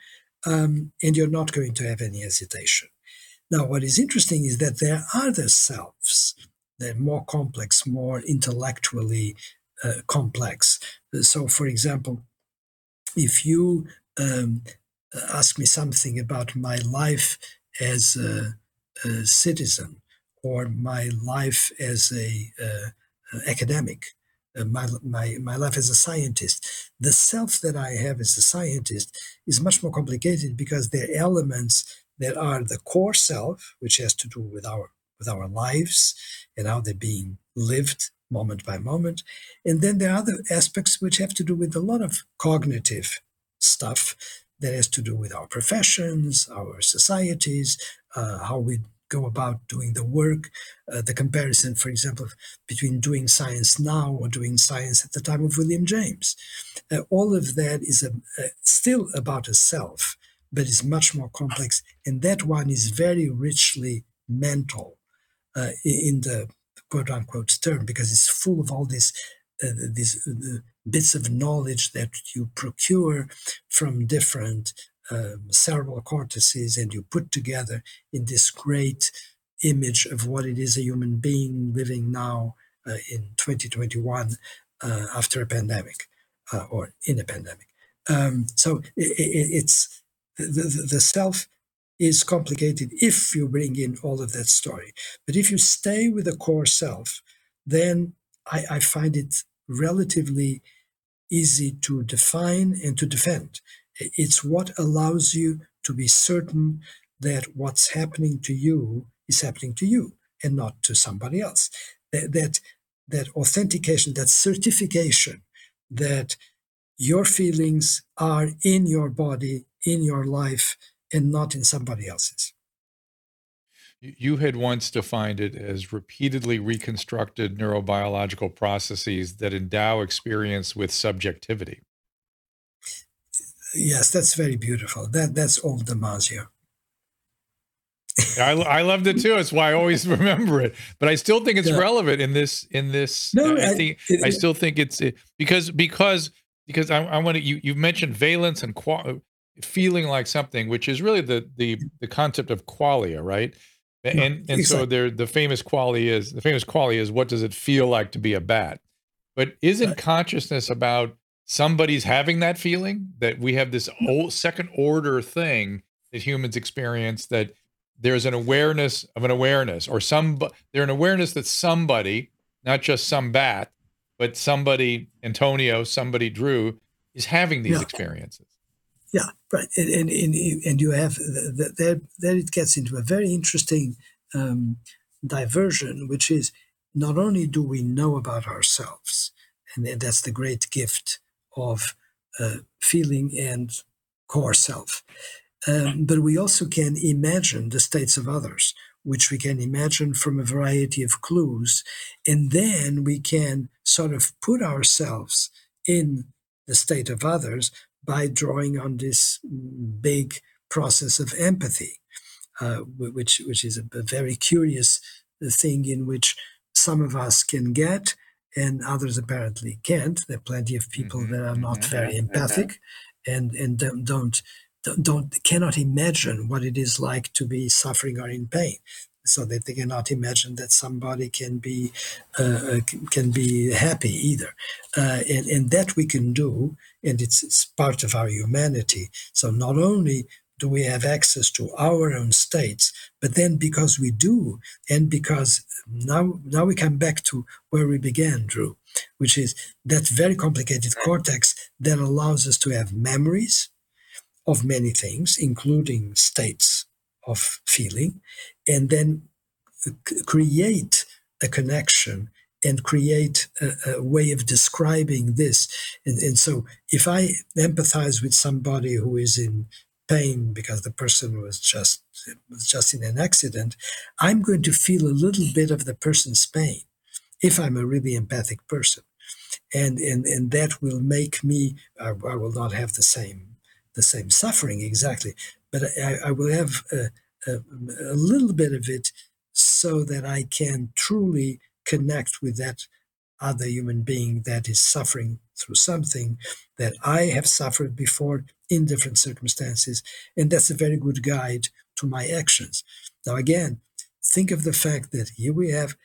um, and you're not going to have any hesitation. Now, what is interesting is that there are other selves that are more complex, more intellectually uh, complex. So, for example, if you um, ask me something about my life as a, a citizen or my life as a uh, academic, uh, my, my, my life as a scientist. The self that I have as a scientist is much more complicated because there are elements that are the core self, which has to do with our with our lives and how they're being lived moment by moment. And then there are other aspects which have to do with a lot of cognitive stuff that has to do with our professions, our societies, uh, how we go about doing the work, uh, the comparison, for example, between doing science now or doing science at the time of William James. Uh, all of that is a, a, still about a self, but it's much more complex. And that one is very richly mental uh, in the quote unquote term because it's full of all this. Uh, these uh, bits of knowledge that you procure from different um, cerebral cortices and you put together in this great image of what it is a human being living now uh, in 2021 uh, after a pandemic uh, or in a pandemic. Um, so it, it, it's the, the, self is complicated if you bring in all of that story. But if you stay with the core self, then I, I find it relatively easy to define and to defend. It's what allows you to be certain that what's happening to you is happening to you and not to somebody else. That, that, that authentication, that certification that your feelings are in your body, in your life, and not in somebody else's. You had once defined it as repeatedly reconstructed neurobiological processes that endow experience with subjectivity. Yes, that's very beautiful. That that's old Damasio. I, I loved it too. It's why I always remember it. But I still think it's yeah. relevant in this in this. No, I, I think it, I still think it's because because because I, I want to. You you mentioned valence and qual, feeling like something, which is really the the the concept of qualia, right? And no, and exactly. so there the famous quality is the famous quality is what does it feel like to be a bat? But isn't right. consciousness about somebody's having that feeling that we have this old second order thing that humans experience that there's an awareness of an awareness or some there's an awareness that somebody not just some bat but somebody antonio somebody drew is having these yeah. experiences yeah right and and, and, and you have that that it gets into a very interesting um, diversion which is not only do we know about ourselves and that's the great gift of uh, feeling and core self. Um, but we also can imagine the states of others, which we can imagine from a variety of clues. And then we can sort of put ourselves in the state of others by drawing on this big process of empathy, uh, which, which is a, very curious thing in which some of us can get and others apparently can't. There are plenty of people mm-hmm. that are not mm-hmm. very empathic, and and don't, don't don't cannot imagine what it is like to be suffering or in pain so that they cannot imagine that somebody can be uh, uh can be happy either. Uh, and, and that we can do and it's, it's part of our humanity. So not only do we have access to our own states but then because we do and because now now we come back to where we began drew which is that very complicated cortex that allows us to have memories of many things including states of feeling and then create a connection and create a, a, way of describing this. And, and so if I empathize with somebody who is in pain because the person was just was just in an accident, I'm going to feel a little bit of the person's pain if I'm a really empathic person. And, and, and that will make me, I, I will not have the same the same suffering exactly, but I, I will have a, little bit of it so that I can truly connect with that other human being that is suffering through something that I have suffered before in different circumstances. And that's a very good guide to my actions. Now, again, think of the fact that here we have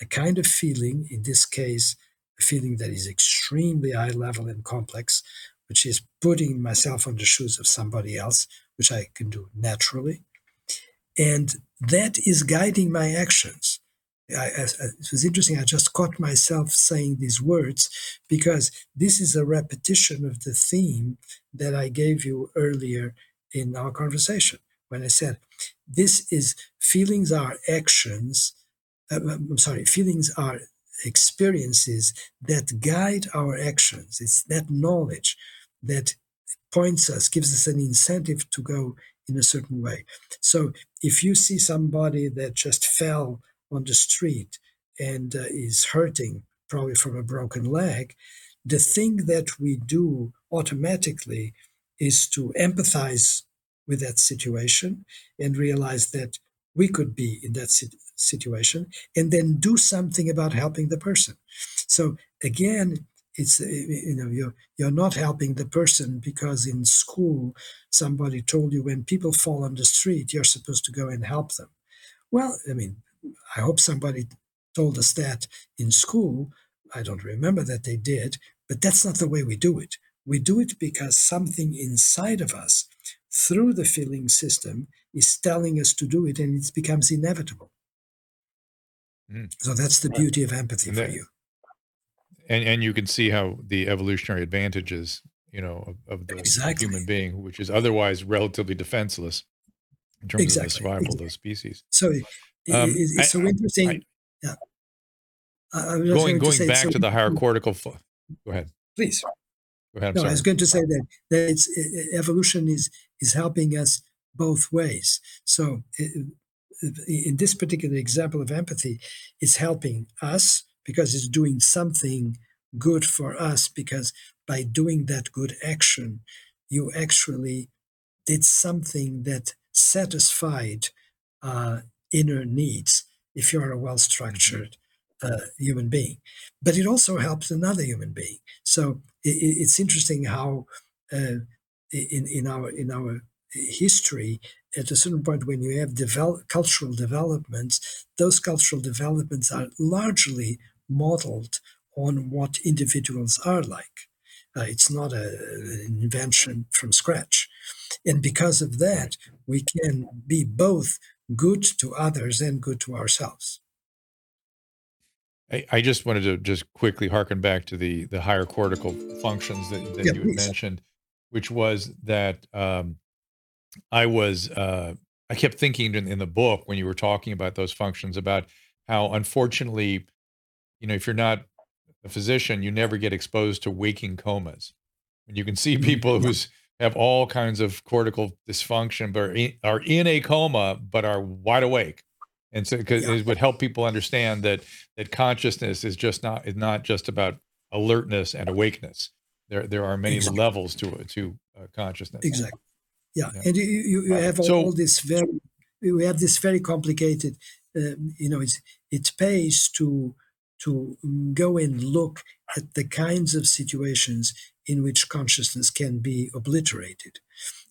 a kind of feeling, in this case, a feeling that is extremely high level and complex, which is putting myself on the shoes of somebody else, which I can do naturally. And that is guiding my actions. I, I, it was interesting. I just caught myself saying these words because this is a repetition of the theme that I gave you earlier in our conversation when I said, This is feelings are actions. Uh, I'm sorry, feelings are experiences that guide our actions. It's that knowledge that points us, gives us an incentive to go in a certain way. So if you see somebody that just fell on the street and uh, is hurting, probably from a broken leg, the thing that we do automatically is to empathize with that situation and realize that we could be in that situation and then do something about helping the person. So again, it's uh, you know you're you're not helping the person because in school somebody told you when people fall on the street you're supposed to go and help them. Well i mean i hope somebody told us that in school. I don't remember that they did but that's not the way we do it. We do it because something inside of us through the feeling system is telling us to do it and it becomes inevitable. Mm. so that's the beauty of empathy for you and and you can see how the evolutionary advantages you know of, of the exactly. human being which is otherwise relatively defenseless in terms exactly. of the survival exactly. of those species so um, it's so interesting I, yeah going going say, back so, to the higher cortical go ahead please go ahead no, i was going to say that that it's evolution is is helping us both ways so in this particular example of empathy it's helping us because it's doing something good for us because by doing that good action you actually did something that satisfied uh, inner needs if you're a well structured uh, human being. But it also helps another human being. So it, it's interesting how uh, in, in our in our history at a certain point when you have develop, cultural developments those cultural developments are largely modeled on what individuals are like. Uh, it's not a, an invention from scratch. And because of that, we can be both good to others and good to ourselves. I, I just wanted to just quickly harken back to the the higher cortical functions that, that yeah, you had mentioned, which was that um, I was uh, I kept thinking in, in the book when you were talking about those functions about how unfortunately you know, if you're not a physician, you never get exposed to waking comas. And you can see mm-hmm. people who have all kinds of cortical dysfunction, but are in, are in a coma, but are wide awake. And so, because yeah. it would help people understand that that consciousness is just not is not just about alertness and awakeness. There there are many exactly. levels to to uh, consciousness. Exactly. Yeah. yeah. and you, you have all, so, all this very we have this very complicated. Uh, you know, it's it pays to to go and look at the kinds of situations in which consciousness can be obliterated.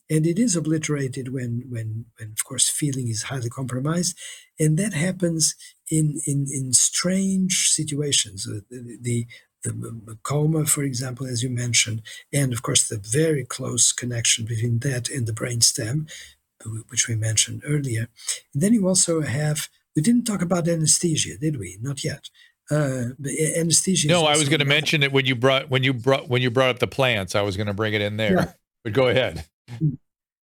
And it is obliterated when, when, when of course, feeling is highly compromised. And that happens in, in, in strange situations. The, the, the coma, for example, as you mentioned, and of course, the very close connection between that and the brain stem, which we mentioned earlier. And then you also have, we didn't talk about anesthesia, did we? Not yet. Uh, anesthesia. No, I was going to mention it when you brought when you brought when you brought up the plants. I was going to bring it in there, yeah. but go ahead.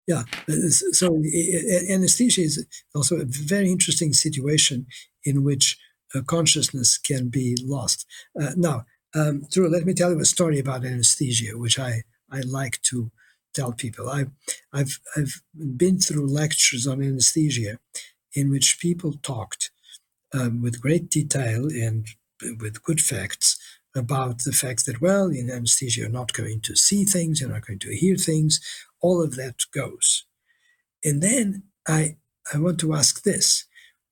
Yeah, so anesthesia is also a very interesting situation in which uh, consciousness can be lost. Uh, now, um, Drew, let me tell you a story about anesthesia, which I, I like to tell people. I've, I've, I've been through lectures on anesthesia in which people talked um, with great detail and with good facts about the fact that, well, in anesthesia, you're not going to see things, you're not going to hear things, all of that goes. And then I, I want to ask this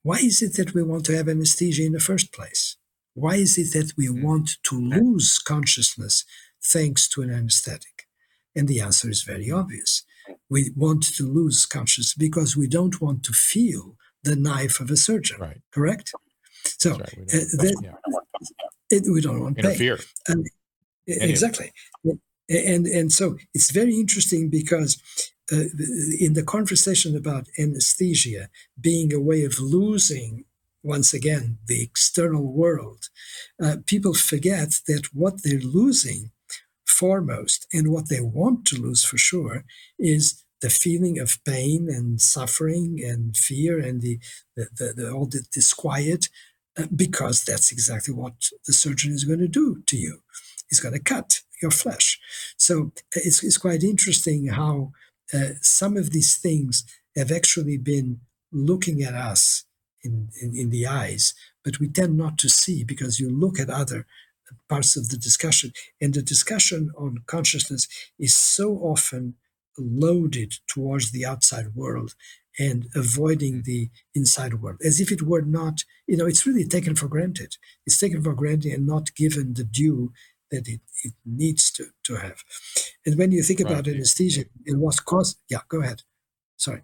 why is it that we want to have anesthesia in the first place? Why is it that we hmm. want to lose consciousness thanks to an anesthetic? And the answer is very obvious. We want to lose consciousness because we don't want to feel the knife of a surgeon. Right. Correct. So right. we, don't, uh, that, yeah. it, we don't want interfere. Exactly. And and so it's very interesting because uh, in the conversation about anesthesia being a way of losing once again the external world, uh, people forget that what they're losing foremost and what they want to lose for sure is the feeling of pain and suffering and fear and the, the, the, the all the disquiet uh, because that's exactly what the surgeon is going to do to you. He's going to cut your flesh. So it's, it's quite interesting how uh, some of these things have actually been looking at us in, in, in the eyes but we tend not to see because you look at other parts of the discussion. And the discussion on consciousness is so often loaded towards the outside world and avoiding the inside world as if it were not you know it's really taken for granted. It's taken for granted and not given the due that it, it needs to, to have. And when you think about right. anesthesia it was caused yeah go ahead. Sorry.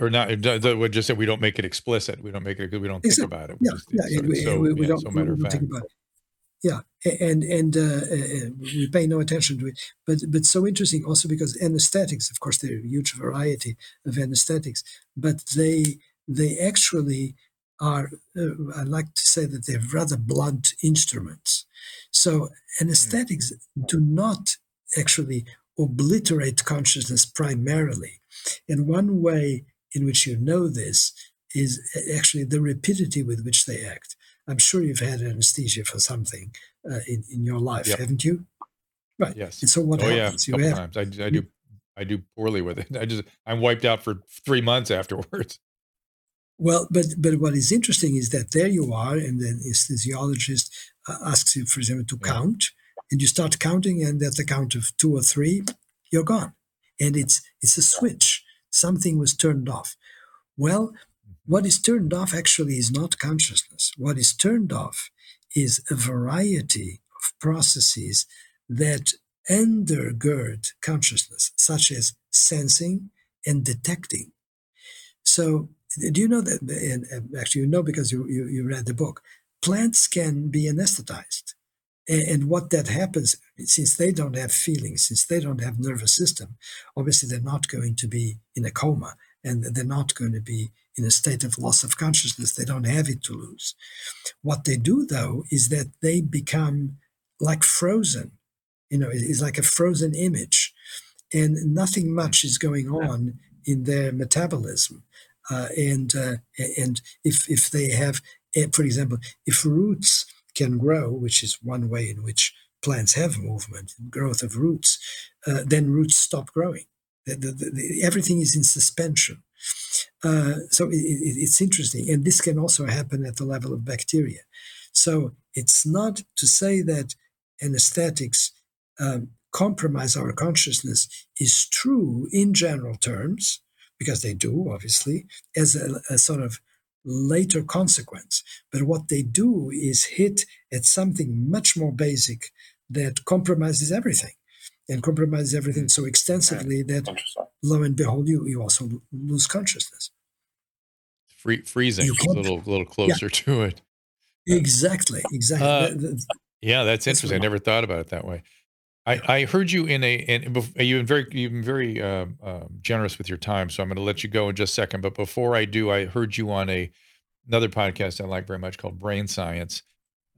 Or not would just say we don't make it explicit. We don't make it because we don't think about it. Yeah, yeah, we, so, we, we yeah, don't, so we don't think about it yeah and and uh, uh, we pay no attention to it. But but so interesting also because anesthetics of course there are a huge variety of anesthetics but they they actually are uh, i like to say that they're rather blunt instruments. So anesthetics do not actually obliterate consciousness primarily. And one way in which you know this is actually the rapidity with which they act I'm sure you've had anesthesia for something uh, in in your life, yep. haven't you? Right. Yes. And so what oh, happens? Yeah, couple have, times. I, I do. I do poorly with it. I just I'm wiped out for three months afterwards. Well, but but what is interesting is that there you are, and then the anesthesiologist uh, asks you, for example, to yeah. count, and you start counting, and at the count of two or three, you're gone, and it's it's a switch. Something was turned off. Well, what is turned off actually is not consciousness. What is turned off is a variety of processes that undergird consciousness, such as sensing and detecting. So, do you know that? And actually, you know because you, you, you read the book. Plants can be anesthetized. And what that happens, since they don't have feelings, since they don't have nervous system, obviously they're not going to be in a coma and they're not going to be in a state of loss of consciousness. They don't have it to lose. What they do, though, is that they become like frozen. You know, it's like a frozen image, and nothing much is going on in their metabolism. Uh, and uh, and if if they have, for example, if roots can grow, which is one way in which plants have movement, growth of roots, uh, then roots stop growing. The, the, the, everything is in suspension. Uh, so it, it, it's interesting. And this can also happen at the level of bacteria. So it's not to say that anesthetics um, compromise our consciousness is true in general terms, because they do, obviously, as a, a sort of later consequence. But what they do is hit at something much more basic that compromises everything and compromises everything so extensively that lo and behold, you, you also lose consciousness. Free, freezing a little, little closer yeah. to it. Exactly, exactly. Uh, the, the, yeah, that's, that's interesting. I never thought about it that way. I, I heard you in a, and you've been very, you've been very uh, uh, generous with your time. So I'm going to let you go in just a second. But before I do, I heard you on a another podcast I like very much called Brain Science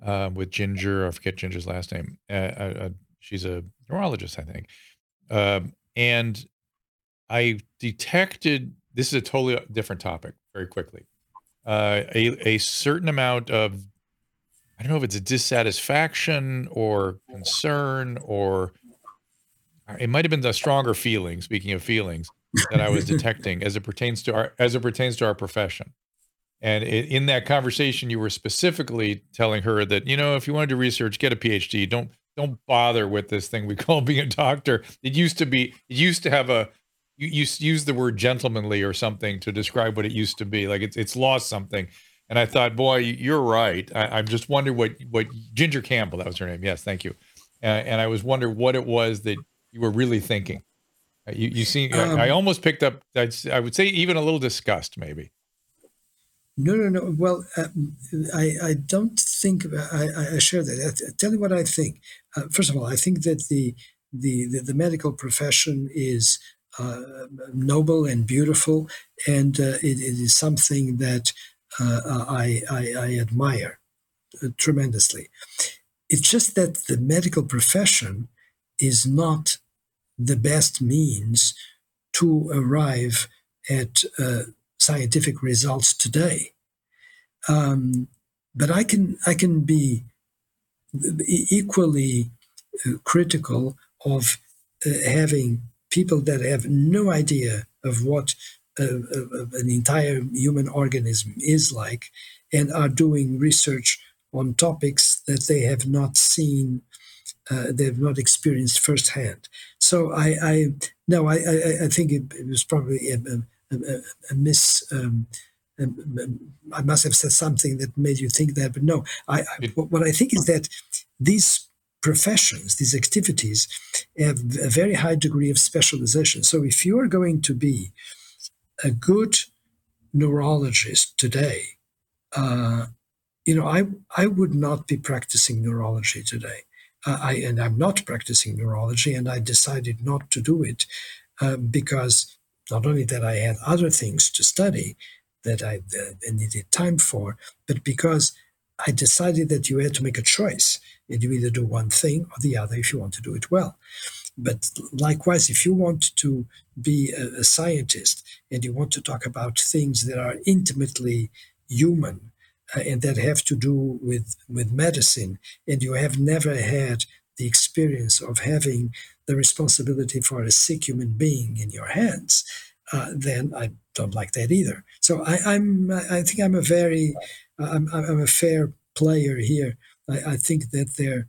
uh, with Ginger. I forget Ginger's last name. Uh, uh, uh, she's a neurologist, I think. Um, and I detected this is a totally different topic. Very quickly, a a certain amount of I don't know if it's a dissatisfaction or concern or uh, it might have been the stronger feeling. Speaking of feelings, that I was detecting as it pertains to our as it pertains to our profession. And it, in that conversation, you were specifically telling her that you know if you want to do research, get a PhD. Don't don't bother with this thing we call being a doctor. It used to be. It used to have a. You, you use the word gentlemanly or something to describe what it used to be. Like it's it's lost something. And I thought, boy, you're right. I, am just wondering what what Ginger Campbell, that was her name. Yes, thank you. Uh, and I was wondering what it was that you were really thinking. Uh, you you see, um, I, I, almost picked up. I'd, I would say even a little disgust, maybe. No, no, no. Well, uh, I I don't think I, I share that. I tell you what I think. Uh, first of all, I think that the the the, the medical profession is uh, noble and beautiful, and uh, it, it is something that uh, I, I, I, admire uh, tremendously. It's just that the medical profession is not the best means to arrive at scientific results today. Um, but I can I can be equally critical of uh, having people that have no idea of what uh, uh, uh, an entire human organism is like and are doing research on topics that they have not seen uh, they have not experienced firsthand so i i no i i, I think it, it, was probably a, a, a, a miss um, um, um, I must have said something that made you think that, but no. I, I, what I think is that these professions, these activities, have a very high degree of specialization. So if you are going to be a good neurologist today, uh, you know, I I would not be practicing neurology today. Uh, I and I'm not practicing neurology, and I decided not to do it uh, because not only that I had other things to study that I needed time for, but because I decided that you had to make a choice, you either do one thing or the other if you want to do it well. But likewise, if you want to be a, a scientist and you want to talk about things that are intimately human uh, and that have to do with, with medicine, and you have never had the experience of having the responsibility for a sick human being in your hands, uh, then I don't like that either. So I, am I think I'm a very I'm, I'm a fair player here. I, I think that there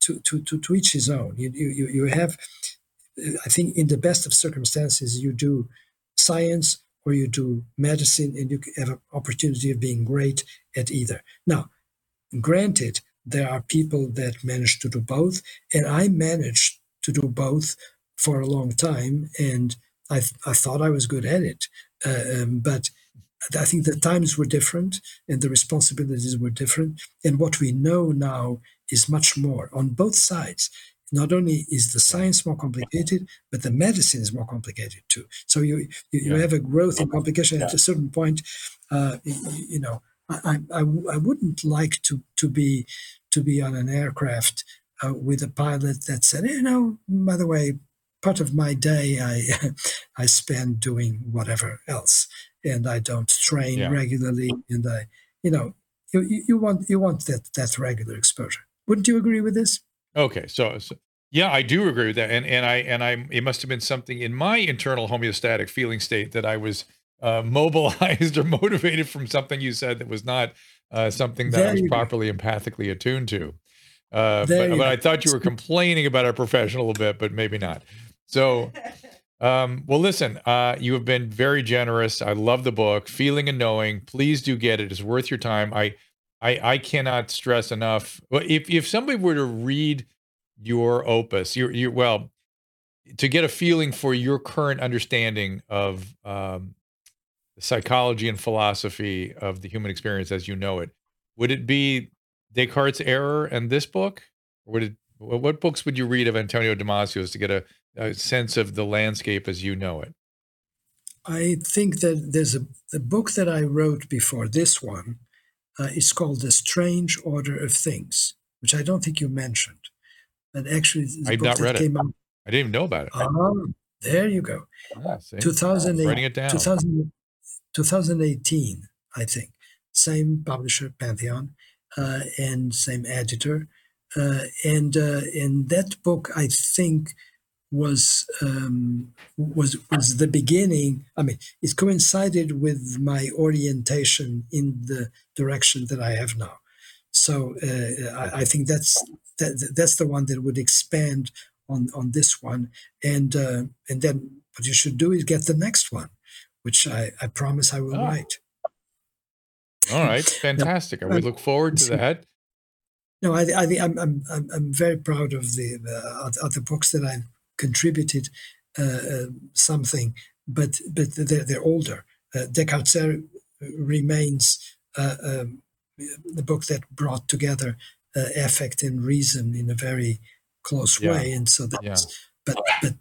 to, to, to, to each his own. You, you, you have, I think, in the best of circumstances, you do science or you do medicine, and you have an opportunity of being great at either. Now, granted, there are people that manage to do both, and I managed to do both for a long time, and I, I thought I was good at it. Uh, um, but I think the times were different and the responsibilities were different. And what we know now is much more on both sides. Not only is the science more complicated, but the medicine is more complicated too. So you you, you have a growth in complication at a certain point. Uh, you, you, know, I, I, I wouldn't like to to be to be on an aircraft uh, with a pilot that said, you know, by the way, part of my day I I spend doing whatever else, and I don't train yeah. regularly, and I, you know, you, you want you want that that regular exposure. Wouldn't you agree with this? Okay, so, so, yeah, I do agree with that, and and I and I it must have been something in my internal homeostatic feeling state that I was uh, mobilized or motivated from something you said that was not uh, something that there I was properly go. empathically attuned to. Uh, but, but I thought you were complaining about our profession a little bit, but maybe not. So Um, well, listen, uh, you have been very generous. I love the book, Feeling and Knowing. Please do get it. It's worth your time. I, I, I cannot stress enough. If if somebody were to read your opus, you you well, to get a feeling for your current understanding of um, psychology and philosophy of the human experience as you know it, would it be Descartes' Error and this book? Or would it? What books would you read of Antonio Damasio's to get a, a sense of the landscape as you know it? I think that there's a, a book that I wrote before this one. Uh, it's called The Strange Order of Things, which I don't think you mentioned. But actually, I've not read it. Out, I didn't even know about it. Oh, there you go. Ah, 2008, writing it down. 2000, 2018, I think. Same publisher, Pantheon, uh, and same editor. Uh, and uh, and that book, I think, was um, was was the beginning. I mean, it coincided with my orientation in the direction that I have now. So uh, I, I, think that's that, that's the one that would expand on on this one, and uh, and then what you should do is get the next one, which I, I promise I will oh. write. All right, fantastic. we look forward to that. No, I, I think I'm, I'm, I'm very proud of the uh, the books that I've contributed uh, uh, something, but but they're, they're older. Uh, Descartes remains uh, um, the book that brought together uh, affect and reason in a very close yeah. way, and so that's. Yeah. But but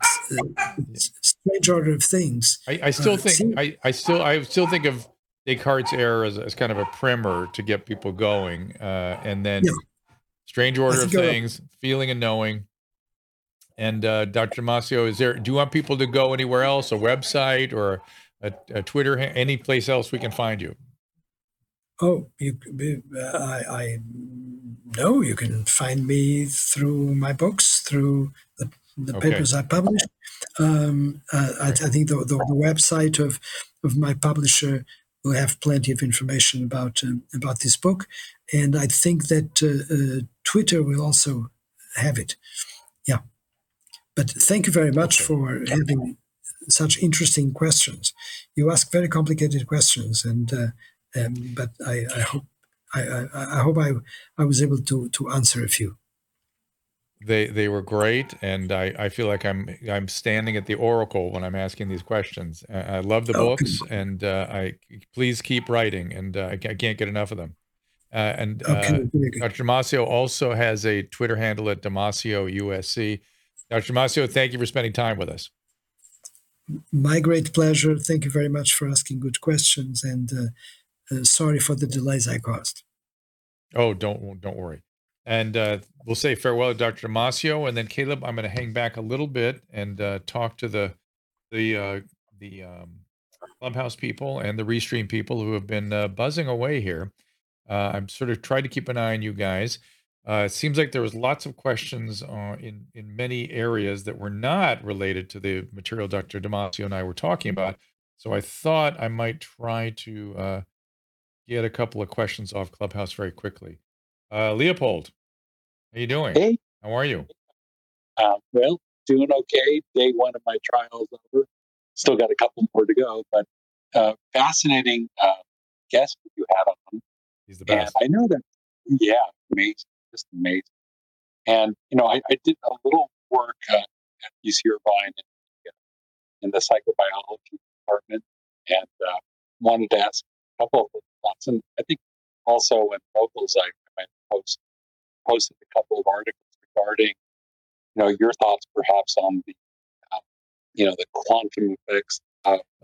uh, strange order of things. I, I still think I, I still I still think of Descartes' error as, as kind of a primer to get people going, and then. Yeah Strange Order of Things, Feeling and Knowing. And uh, Dr. Damasio, is there? Do you want people to go anywhere else? A website or a, a Twitter? Any place else we can find you? Oh, you, uh, I, I know you can find me through my books, through the, the okay. papers I publish. Um, uh, I, I, think the, the, the, website of of my publisher will have plenty of information about um, about this book, and I think that uh, uh, Twitter will also have it. Yeah. But thank you very much for having such interesting questions. You ask very complicated questions, and uh, um, but I, I hope I, I, I, hope I I was able to to answer a few. They they were great, and I, I feel like I'm I'm standing at the oracle when I'm asking these questions. I, love the oh, books, and uh, I please keep writing, and uh, I can't get enough of them. Uh, and okay, uh, Dr. Damasio also has a Twitter handle at Damasio USC. Dr. Damasio, thank you for spending time with us. My great pleasure. Thank you very much for asking good questions, and uh, uh sorry for the delays I caused. Oh, don't don't worry. And uh, we'll say farewell to Dr. Damasio, and then Kaleb. I'm going to hang back a little bit and uh, talk to the the the um, clubhouse people and the restream people who have been buzzing away here. Uh, I'm sort of trying to keep an eye on you guys. Uh, it seems like there was lots of questions uh, in in many areas that were not related to the material Dr. Damasio and I were talking about. So I thought I might try to uh, get a couple of questions off Clubhouse very quickly. Uh, Leopold, how you doing? Hey, how are you? Uh, well, doing okay. Day one of my trials over. Still got a couple more to go, but uh, fascinating guest that you had on. He's the best. And I know that, yeah, amazing, just amazing. And, you know, I, I did a little work uh, at UC Irvine in, in the psychobiology department and uh, wanted to ask a couple of thoughts. And I think also in locals, I, I post, posted a couple of articles regarding, you know, your thoughts perhaps on the, uh, you know, the quantum effects.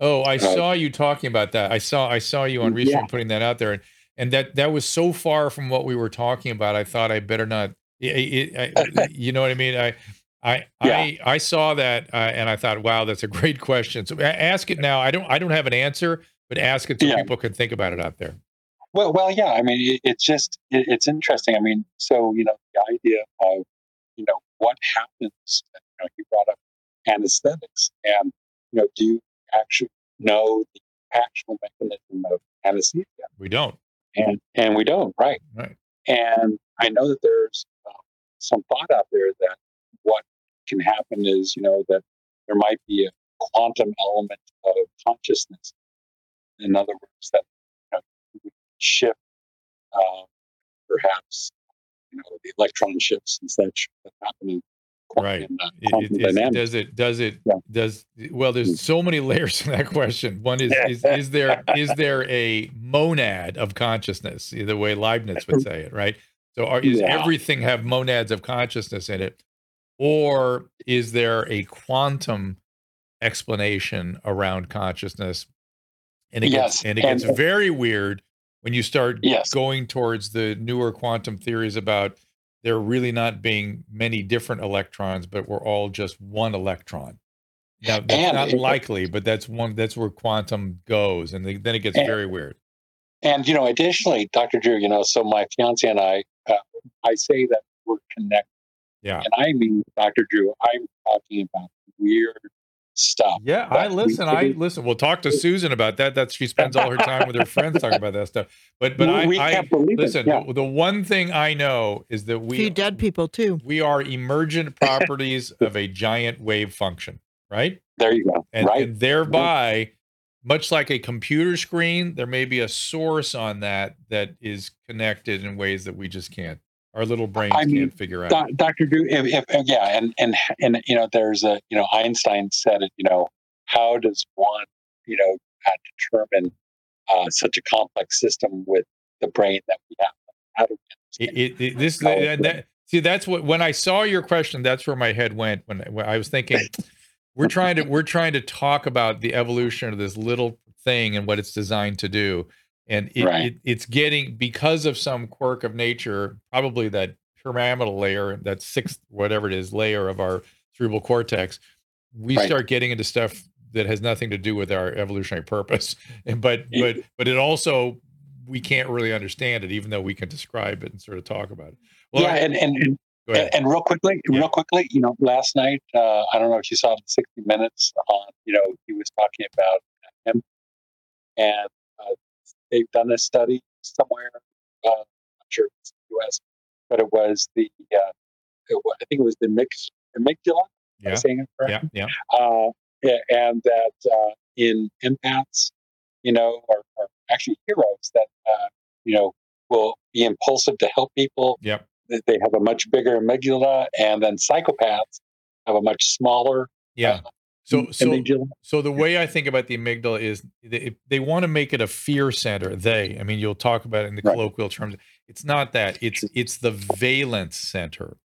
oh, I saw you talking about that. I saw I saw you on recent yeah. putting that out there, and and that that was so far from what we were talking about. I thought I better not. It, it, I, you know what I mean? I I yeah. I I saw that uh, and I thought, wow, that's a great question. So ask it now. I don't I don't have an answer, but ask it so yeah. people can think about it out there. Well, well, yeah. I mean, it, it's just it, it's interesting. I mean, so you know, the idea of you know what happens. You know, you brought up anesthetics, and you know, do you actually know the actual mechanism of anesthesia? We don't and and we don't, right? Right. And I know that there's uh, some thought out there that what can happen is, you know, that there might be a quantum element of consciousness. In other words, that you know, we shift uh, perhaps you know the electron shifts and such that happen in right. in, uh, It- it- is- does it does it Yeah. does well there's so many layers to that question. One is is, is there is there a monad of consciousness the way leibniz would say it right? So are, is Yeah. everything have monads of consciousness in it? Or is there a quantum explanation around consciousness? And it Yes, gets and it and- gets very weird when you start Yes. going towards the newer quantum theories about there really not being many different electrons, but we're all just one electron. Now that's And not it- likely, but that's one that's where quantum goes, and then it gets And- very weird. And you know, additionally, Dr. Drew, you know, so my fiance and I, uh, I say that we're connected, Yeah. and I mean, Dr. Drew, I'm talking about weird stuff. Yeah, I that we listen. I listen. We'll talk to Susan about that. That she spends all her time with her friends talking about that stuff. But but We- I, we I can't believe it, listen. yeah. The, the one thing I know is that we few dead people too. we are emergent properties of a giant wave function, right? There you go. and, right. and thereby much like a computer screen there may be a source on that that is connected in ways that we just can't our little brains I mean, can't figure out Dr. Drew, if, if uh, yeah, and and and you know, there's a you know, Einstein said it. You know, how does one you know determine uh, such a complex system with the brain that we have? How do we it, it, it- this that, that- see that's what when i saw your question that's where my head went when, when i was thinking we're trying to we're trying to talk about the evolution of this little thing and what it's designed to do and it, Right. it, it's getting because of some quirk of nature probably that pyramidal layer that sixth whatever it is layer of our cerebral cortex we Right. start getting into stuff that has nothing to do with our evolutionary purpose and but Yeah. but but it also we can't really understand it even though we can describe it and sort of talk about it well yeah, and and, and. And, real quickly, Yeah. real quickly, you know, last night, uh, I don't know if you saw the 60 Minutes on, you know, he was talking about him. And they've done a study somewhere, uh, I'm not sure it's the US, but it was the, uh, it, wa- I think it was the mix, amygdala. Yeah. saying it yeah correctly? yeah Uh, yeah, and that uh, in empaths, you know, are, are actually heroes that, uh, you know, will be impulsive to help people yep they have a much bigger amygdala, and then psychopaths have a much smaller yeah uh, so so so the way i think about the amygdala is they, they want to make it a fear center they i mean you'll talk about it in the Right. colloquial terms it's not that it's it's the valence center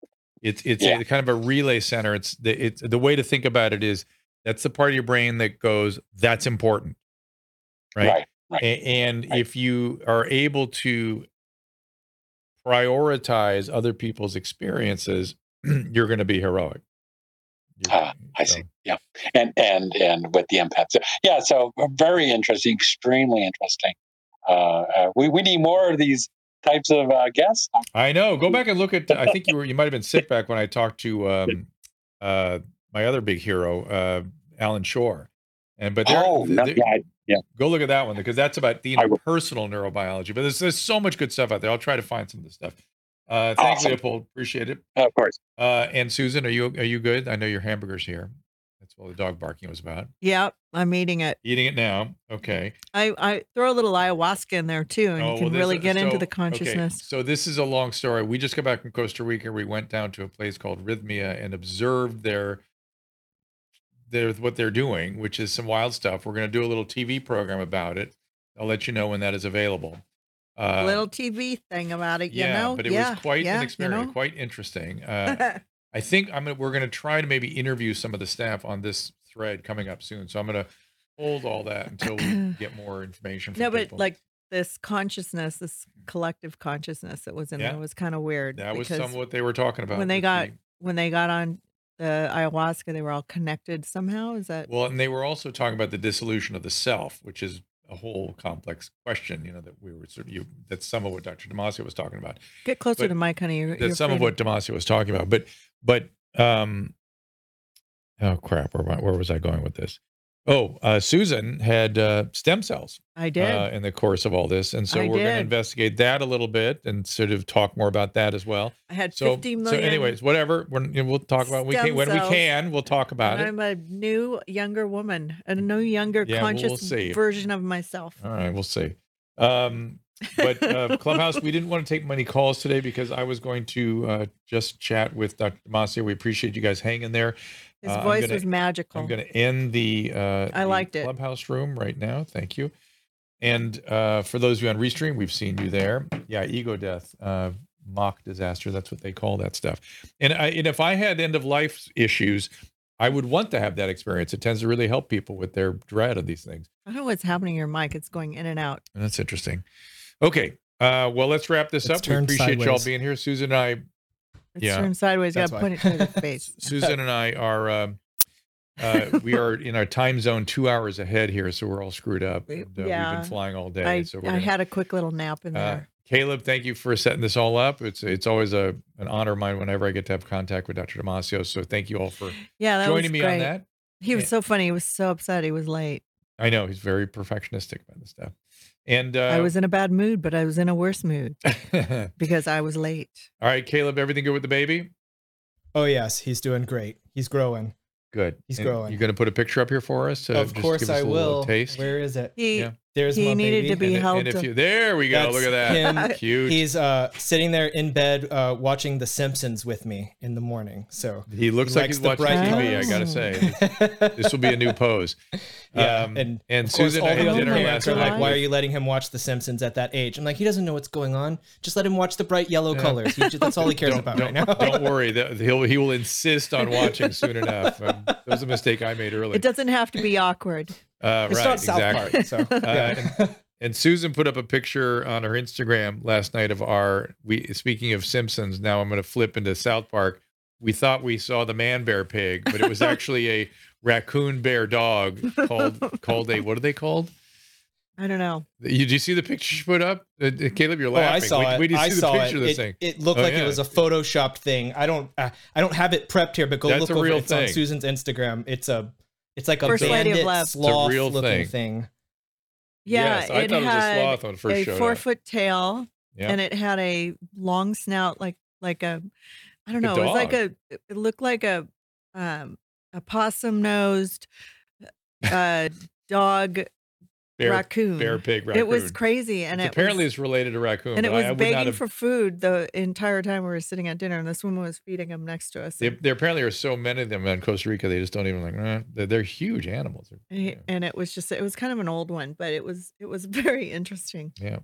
it's it's Yeah. a kind of a relay center it's the it's the way to think about it is that's the part of your brain that goes that's important right, Right, right. And Right. if you are able to prioritize other people's experiences you're going to be heroic Ah, I so- see. Yeah, and and and with the empaths, yeah. So very interesting, extremely interesting. Uh, uh, we we need more of these types of uh, guests. I know. Go back and look at. I think you were. You might have been sick back when I talked to um, uh, my other big hero, uh, Allan Schore. And but there, Oh, there- yeah, yeah. go look at that one because that's about the interpersonal neurobiology. But there's, there's so much good stuff out there. I'll try to find some of the stuff. Uh, thanks, Awesome. Leopold. Appreciate it. Of course. Uh, and Susan, are you are you good? I know your hamburger's here. That's what the dog barking was about. Yep, I'm eating it. Eating it now. Okay. I, I throw a little ayahuasca in there too, and Oh, you can this- really get into so- the okay, consciousness. So this is a long story. We just got back from Costa Rica. We went down to a place called Rythmia and observed their their what they're doing, which is some wild stuff. We're going to do a little TV program about it. I'll let you know when that is available. Uh, little TV thing about it, you yeah, know? but it yeah, was quite yeah, an you experience, know? quite interesting. Uh, I think I'm gonna, we're going to try to maybe interview some of the staff on this thread coming up soon. So I'm going to hold all that until we get more information. From no, but people. like this consciousness, this collective consciousness that was in Yeah. there was kind of weird. that was some what they were talking about when they got the- when they got on the ayahuasca, they were all connected somehow. Is that Well, and they were also talking about the dissolution of the self, which is a whole complex question. You know that we were sort of you. That's some of what Dr. Damasio was talking about. get closer but to Mike, honey? You're, That's some of what Damasio was talking about. But but um, oh crap, where where was I going with this? Oh, uh, Susan had uh, stem cells I did. uh, in the course of all this, and so I we're going to investigate that a little bit and sort of talk more about that as well. I had So, 50 so anyways, whatever. Know, we'll talk about we can, when we can. We'll talk about it. I'm a new, younger woman, a new, younger, Yeah, we'll conscious see. version of myself. All right, we'll see. Um, but uh, Clubhouse, we didn't want to take many calls today because I was going to uh, just chat with Dr. Damasio. We appreciate you guys hanging there. His Uh, voice gonna- was magical. I'm going to end the, uh, I the liked it. Clubhouse room right now. Thank you. And uh, for those of you on Restream, we've seen you there. Yeah, ego death, uh, mock disaster. That's what they call that stuff. And, I, and if I had end of life issues, I would want to have that experience. It tends to really help people with their dread of these things. I don't know what's happening to your mic. It's going in and out. That's interesting. Okay. Uh, well, let's wrap this It's up. We turned appreciate y'all being here. Susan and I, It's Yeah. turned sideways. Got to point it to the face. Susan and I are, um, uh, we are in our time zone two hours ahead here, so we're all screwed up. And, uh, We've been flying all day. I, so we're I gonna- had a quick little nap in uh, there. Kaleb, thank you for setting this all up. It's it's always a an honor of mine whenever I get to have contact with Dr. Damasio. So thank you all for yeah, joining me on that. He was Yeah. so funny. He was so upset. He was late. I know he's very perfectionistic about this stuff. And uh, I was in a bad mood, but I was in a worse mood because I was late. All right, Kaleb, everything good with the baby? Oh yes, he's doing great. He's growing. Good. He's And growing. You're going to put a picture up here for us? To of just give course us I a will. Taste. Where is it? He Yeah. There's he my needed baby. to be and, held and if you there we go. That's Look at that. him. Cute. He's uh sitting there in bed uh watching The Simpsons with me in the morning. So he looks he like he's watching bright TV. I gotta say, this will be a new pose. Yeah, Um, and and of course, Susan, all I the had other dinner parents last are night. like, "Why are you letting him watch The Simpsons at that age?" I'm like, "He doesn't know what's going on. Just let him watch the bright yellow Yeah. colors. He ju- that's all he cares don't, about don't, right now." don't worry. He'll he will insist on watching soon enough. Um, that was a mistake I made earlier. It doesn't have to be awkward. Uh, It's right, not South exactly. Park, so yeah. and, and Susan put up a picture on her Instagram last night of our. We speaking of Simpsons. Now I'm going to flip into South Park. We thought we saw the man bear pig, but it was actually a raccoon bear dog called called a what are they called? I don't know. You, did you see the picture she put up? Uh, uh, Kaleb, you're laughing. Oh, laughing. I saw Wait- it. wait till I see the saw picture it. of this it, thing. it looked Oh, like yeah. it was a photoshopped thing. I don't. Uh, I don't have it prepped here, but go That's look a over. real it. It's on. Susan's Instagram. It's a. It's like a First Lady of bandit Love. A sloth real looking thing. thing. Yeah, yes, I it thought it was a had sloth when it first a showed four foot tail, Yeah. and it had a long snout, like like a, I don't A know. It was like a. It looked like a, um, a possum nosed, uh, dog bear, raccoon. bear pig raccoon. It was crazy, and it apparently was, it's related to raccoon. and it but I- was I begging have- for food the entire time we were sitting at dinner, and this woman was feeding him next to us. They, there apparently are so many of them in Costa Rica. They just don't even like. eh, they're, they're huge animals. And, he- yeah. and it was just it was kind of an old one, but it was it was very interesting. yeah.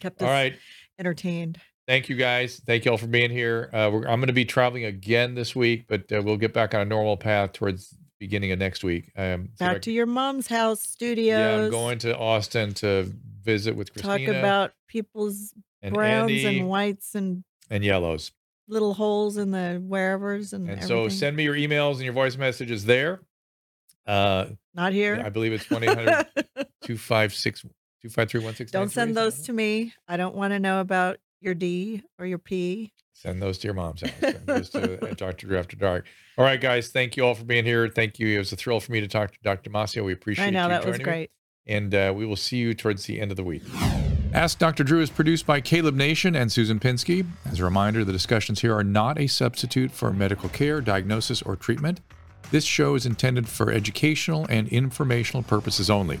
Kept All us right. entertained. Thank you guys. Thank you all for being here. Uh, we're, I'm going to be traveling again this week, but uh, we'll get back on a normal path towards beginning of next week. Um, so I- Back to your mom's house studios. yeah, I'm going to Austin to visit with Christina. talk about people's and browns Andy and whites and and yellows. little holes in the wherevers and, And everything. so send me your emails and your voice messages there. Uh, Not here. I believe it's 1 800 256 253 Don't send those to me. I don't want to know about your D or your P. Send those to your mom's house. Send those to Dr. Drew After Dark. All right, guys. Thank you all for being here. Thank you. It was a thrill for me to talk to Dr. Masio. We appreciate I know you that was joining me. great. And uh, we will see you towards the end of the week. Ask Dr. Drew is produced by Kaleb Nation and Susan Pinsky. As a reminder, the discussions here are not a substitute for medical care, diagnosis, or treatment. This show is intended for educational and informational purposes only.